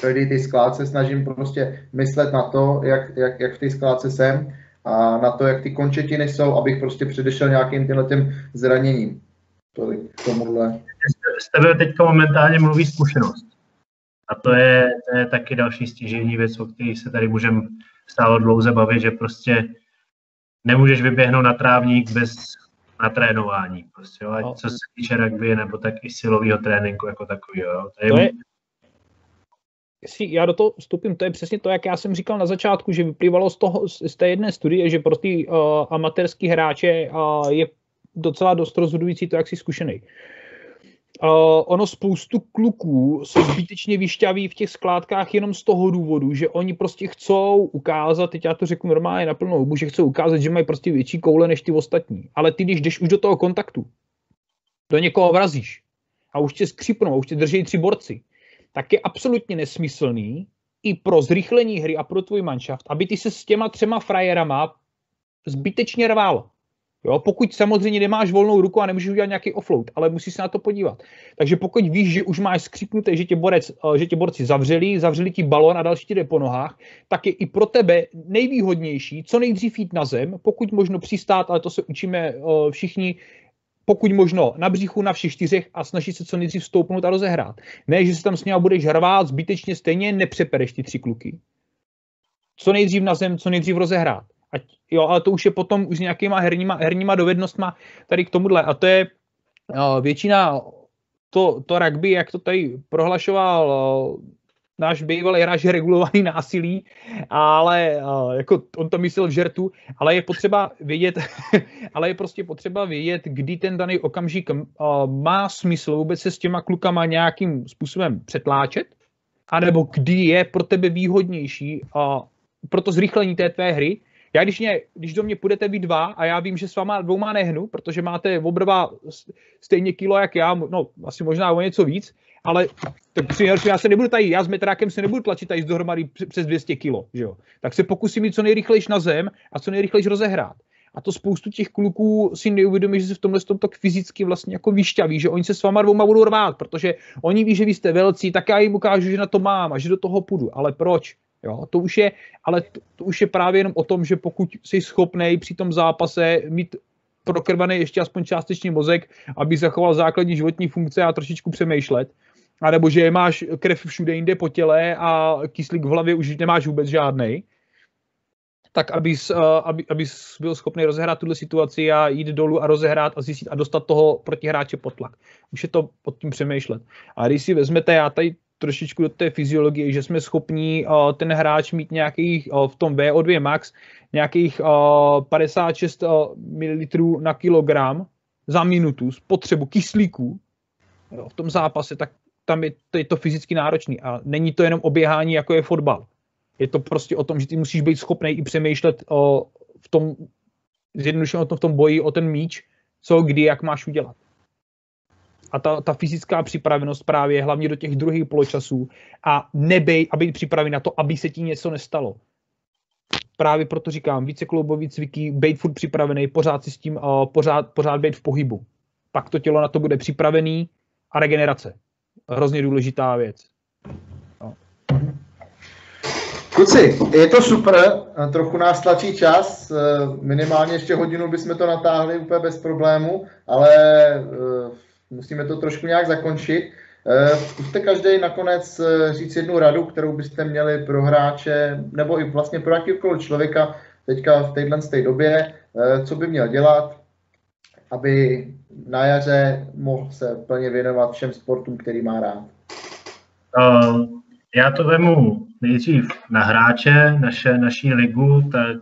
každý ty skládce snažím prostě myslet na to, jak, jak, jak v té skládce jsem a na to, jak ty končetiny jsou, abych prostě předešel nějakým těmhle těm zraněním. Tolik k tomuhle. Z tebe teďka momentálně mluví zkušenost. A to je, to je taky další stěžení věc, o které se tady můžeme stále dlouze bavit, že prostě nemůžeš vyběhnout na trávník bez natrénování. Prostě, jo? Ať co se týče rugby, nebo tak i silového tréninku jako takový. Jo? To je, jestli já do toho vstupím, to je přesně to, jak já jsem říkal na začátku, že vyplývalo z, toho, z té jedné studie, že pro ty uh, amatérský hráče uh, je docela dost rozhodující to, jak jsi zkušený. Uh, ono spoustu kluků se zbytečně vyšťaví v těch skládkách jenom z toho důvodu, že oni prostě chcou ukázat, teď já to řeknu normálně na plnou hubu, že chcou ukázat, že mají prostě větší koule než ty ostatní. Ale ty, když jdeš už do toho kontaktu, do někoho vrazíš a už tě skřípnou, už tě drží tři borci, tak je absolutně nesmyslný i pro zrychlení hry a pro tvůj manšaft, aby ty se s těma třema frajerama zbytečně rval. Jo, pokud samozřejmě nemáš volnou ruku a nemůžeš udělat nějaký offload, ale musíš se na to podívat. Takže pokud víš, že už máš skřípnuté, že tě, borec, eh, že tě borci zavřeli, zavřeli ti balon a další jde po nohách, tak je i pro tebe nejvýhodnější co nejdřív jít na zem, pokud možno přistát, ale to se učíme eh, všichni, pokud možno na břichu na všech čtyřech a snažit se co nejdřív vstoupnout a rozehrát. Ne, že se tam s ním budeš hrát, zbytečně stejně nepřepereš ty tři kluky. Co nejdřív na zem, co nejdřív rozehrát. Ať, jo, ale to už je potom už s nějakýma herníma, herníma dovednostma tady k tomuhle. A to je uh, většina to, to rugby, jak to tady prohlašoval uh, náš bývalý hráč je regulovaný násilí, ale uh, jako on to myslel v žertu, ale je potřeba vědět, ale je prostě potřeba vědět, kdy ten daný okamžik uh, má smysl vůbec se s těma klukama nějakým způsobem přetláčet, anebo kdy je pro tebe výhodnější uh, pro to zrychlení té tvé hry, já když, mě, když do mě půjdete vy dva a já vím, že s váma dvouma nehnu, protože máte obrva stejně kilo jak já, no asi možná o něco víc, ale tak při já se nebudu tady, já s metrákem se nebudu tlačit tady dohromady přes 200 kilo, že jo. Tak se pokusím jít co nejrychlejš na zem a co nejrychlejš rozehrát. A to spoustu těch kluků si neuvědomí, že se v tomhle tom tak fyzicky vlastně jako vyšťaví, že oni se s váma dvouma budou rvát, protože oni ví, že vy jste velcí, tak já jim ukážu, že na to mám a že do toho půjdu. Ale proč? Jo, to už je, ale to, to už je právě jenom o tom, že pokud jsi schopný při tom zápase mít prokrvaný ještě aspoň částečný mozek, aby zachoval základní životní funkce a trošičku přemýšlet, a nebo že máš krev všude jinde po těle a kyslík v hlavě už nemáš vůbec žádný, tak abys, aby, abys byl schopný rozehrát tuhle situaci a jít dolů a rozehrát a zjistit a dostat toho protihráče pod tlak. Už je to pod tím přemýšlet. A když si vezmete, já tady trošičku do té fyziologie, že jsme schopni uh, ten hráč mít nějakých uh, v tom VO2 max nějakých uh, 56 uh, ml na kilogram za minutu spotřebu kyslíku jo, v tom zápase, tak tam je to, je to fyzicky náročný a není to jenom oběhání, jako je fotbal. Je to prostě o tom, že ty musíš být schopný i přemýšlet o, v tom, zjednodušeně o tom, v tom boji o ten míč, co, kdy, jak máš udělat. A ta, ta fyzická připravenost právě hlavně do těch druhých poločasů a nebej a být připravený na to, aby se ti něco nestalo. Právě proto říkám, více kloubový cviky, být furt připravený, pořád si s tím, uh, pořád, pořád být v pohybu. Pak to tělo na to bude připravený a regenerace hrozně důležitá věc. No. Kluci, je to super, trochu nás tlačí čas, minimálně ještě hodinu bychom to natáhli úplně bez problému, ale musíme to trošku nějak zakončit. Zkuste každý nakonec říct jednu radu, kterou byste měli pro hráče, nebo i vlastně pro jakýkoliv člověka teďka v téhle době, co by měl dělat, aby na jaře mohl se plně věnovat všem sportům, který má rád. Uh, já to vemu nejdřív na hráče, naše, naší ligu, tak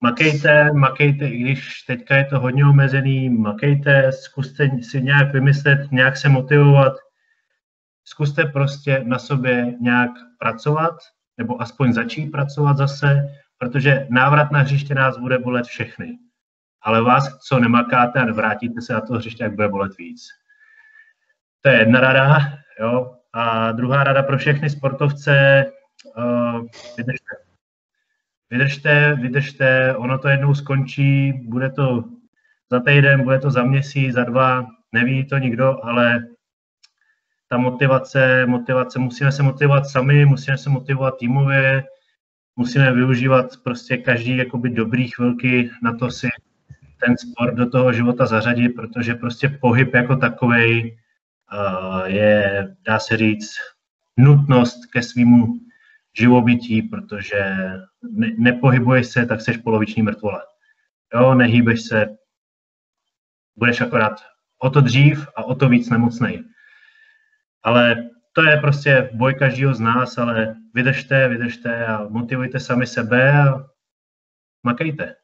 makejte, makejte, i když teďka je to hodně omezený, makejte, zkuste si nějak vymyslet, nějak se motivovat, zkuste prostě na sobě nějak pracovat, nebo aspoň začít pracovat zase, protože návrat na hřiště nás bude bolet všechny. Ale vás, co nemakáte a nevrátíte se na to hřiště, jak bude bolet víc. To je jedna rada, jo. A druhá rada pro všechny sportovce, uh, vydržte. Vydržte, vydržte, ono to jednou skončí, bude to za týden, bude to za měsíc, za dva, neví to nikdo, ale ta motivace, motivace, musíme se motivovat sami, musíme se motivovat týmově, musíme využívat prostě každý jakoby dobrý chvilky na to si ten sport do toho života zařadit, protože prostě pohyb jako takový uh, je, dá se říct, nutnost ke svýmu živobytí, protože ne, nepohybuješ se, tak seš poloviční mrtvole. Jo, nehýbeš se, budeš akorát o to dřív a o to víc nemocnej. Ale to je prostě boj každého z nás, ale vydržte, vydržte a motivujte sami sebe a makejte.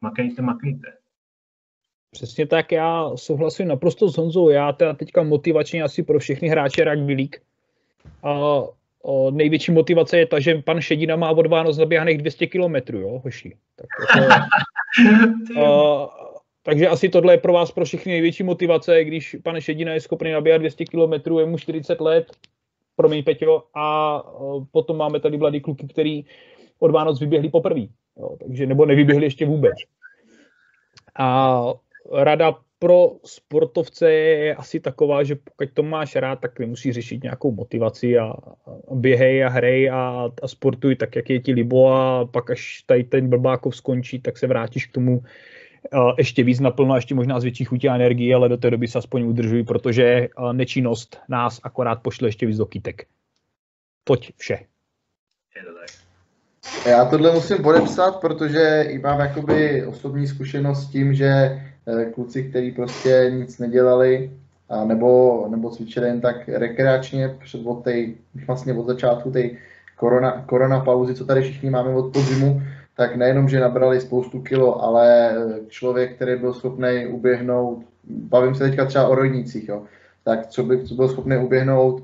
Makejte, makejte. Přesně tak, já souhlasím naprosto s Honzou. Já teda teďka motivačně asi pro všechny hráče rugby league. A největší motivace je ta, že pan Šedina má od Vánoc naběhaných 200 km, jo, hoši. Tak to, a, takže asi tohle je pro vás pro všechny největší motivace, když pan Šedina je schopný nabíhat 200 km, je mu 40 let, promiň Peťo, a potom máme tady mladý kluky, který od Vánoc vyběhli poprvé, takže nebo nevyběhli ještě vůbec. A rada pro sportovce je asi taková, že pokud to máš rád, tak nemusí řešit nějakou motivaci a, běhej a hrej a, a sportuj tak, jak je ti libo a pak až tady ten blbákov skončí, tak se vrátíš k tomu a ještě víc naplno a ještě možná z větší chutí a energii, ale do té doby se aspoň udržují, protože nečinnost nás akorát pošle ještě víc do kytek. Pojď vše. Já tohle musím podepsat, protože mám jakoby osobní zkušenost s tím, že kluci, kteří prostě nic nedělali, a nebo, nebo cvičili jen tak rekreačně před od tej, vlastně od začátku té korona, korona pauzy, co tady všichni máme od podzimu, tak nejenom, že nabrali spoustu kilo, ale eh, člověk, který byl schopný uběhnout, bavím se teďka třeba o rojnících, jo, tak co, by, co byl schopný uběhnout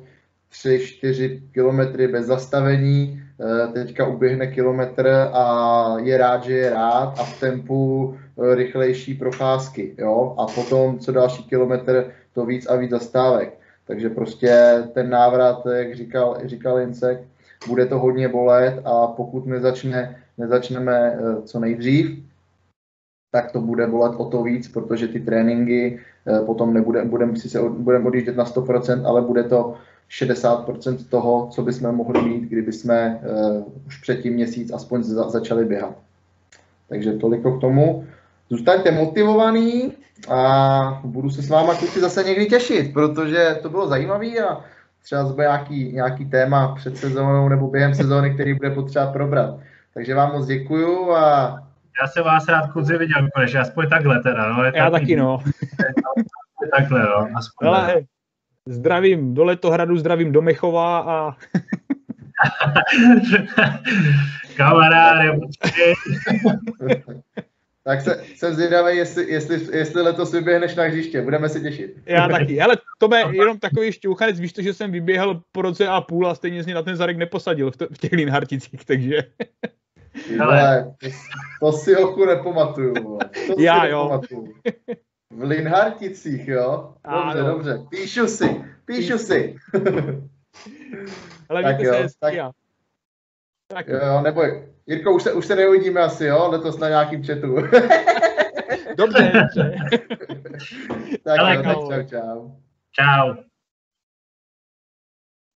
3-4 kilometry bez zastavení, eh, teďka uběhne kilometr a je rád, že je rád a v tempu Eh, rychlejší procházky, jo, a potom co další kilometr, to víc a víc zastávek. Takže prostě ten návrat, jak říkal, říkal Jincek, bude to hodně bolet a pokud nezačne, nezačneme eh, co nejdřív, tak to bude bolet o to víc, protože ty tréninky potom nebude, budeme sice budem odjíždět na 100%, ale bude to 60% toho, co bychom mohli mít, kdyby jsme uh, už předtím měsíc aspoň za, začali běhat. Takže toliko k tomu zůstaňte motivovaný a budu se s váma kluci zase někdy těšit, protože to bylo zajímavé a třeba bude nějaký, nějaký téma před sezónou nebo během sezóny, který bude potřeba probrat. Takže vám moc děkuju a já se vás rád kluci viděl konečně, aspoň takhle teda. No, je já taky, no. takhle, no. Aspoň Ale, zdravím do Letohradu, zdravím do Mechova a... Kamaráde, Tak se, jsem zvědavý, jestli, jestli, jestli letos vyběhneš na hřiště. Budeme se těšit. Já taky. Ale to je jenom takový šťouchanec. Víš to, že jsem vyběhl po roce a půl a stejně z na ten zarek neposadil v, to, v těch Linharticích, takže... Ale to, to si oku nepamatuju. To si Já jo. V Linharticích, jo? Dobře, ano. dobře. Píšu si, píšu si. Ale tak jo, se tak, tak jo, neboj. Jirko, už se, už se neuvidíme asi, jo? Letos na nějakým chatu. dobře, dobře. tak jo, tak čau, čau. Čau.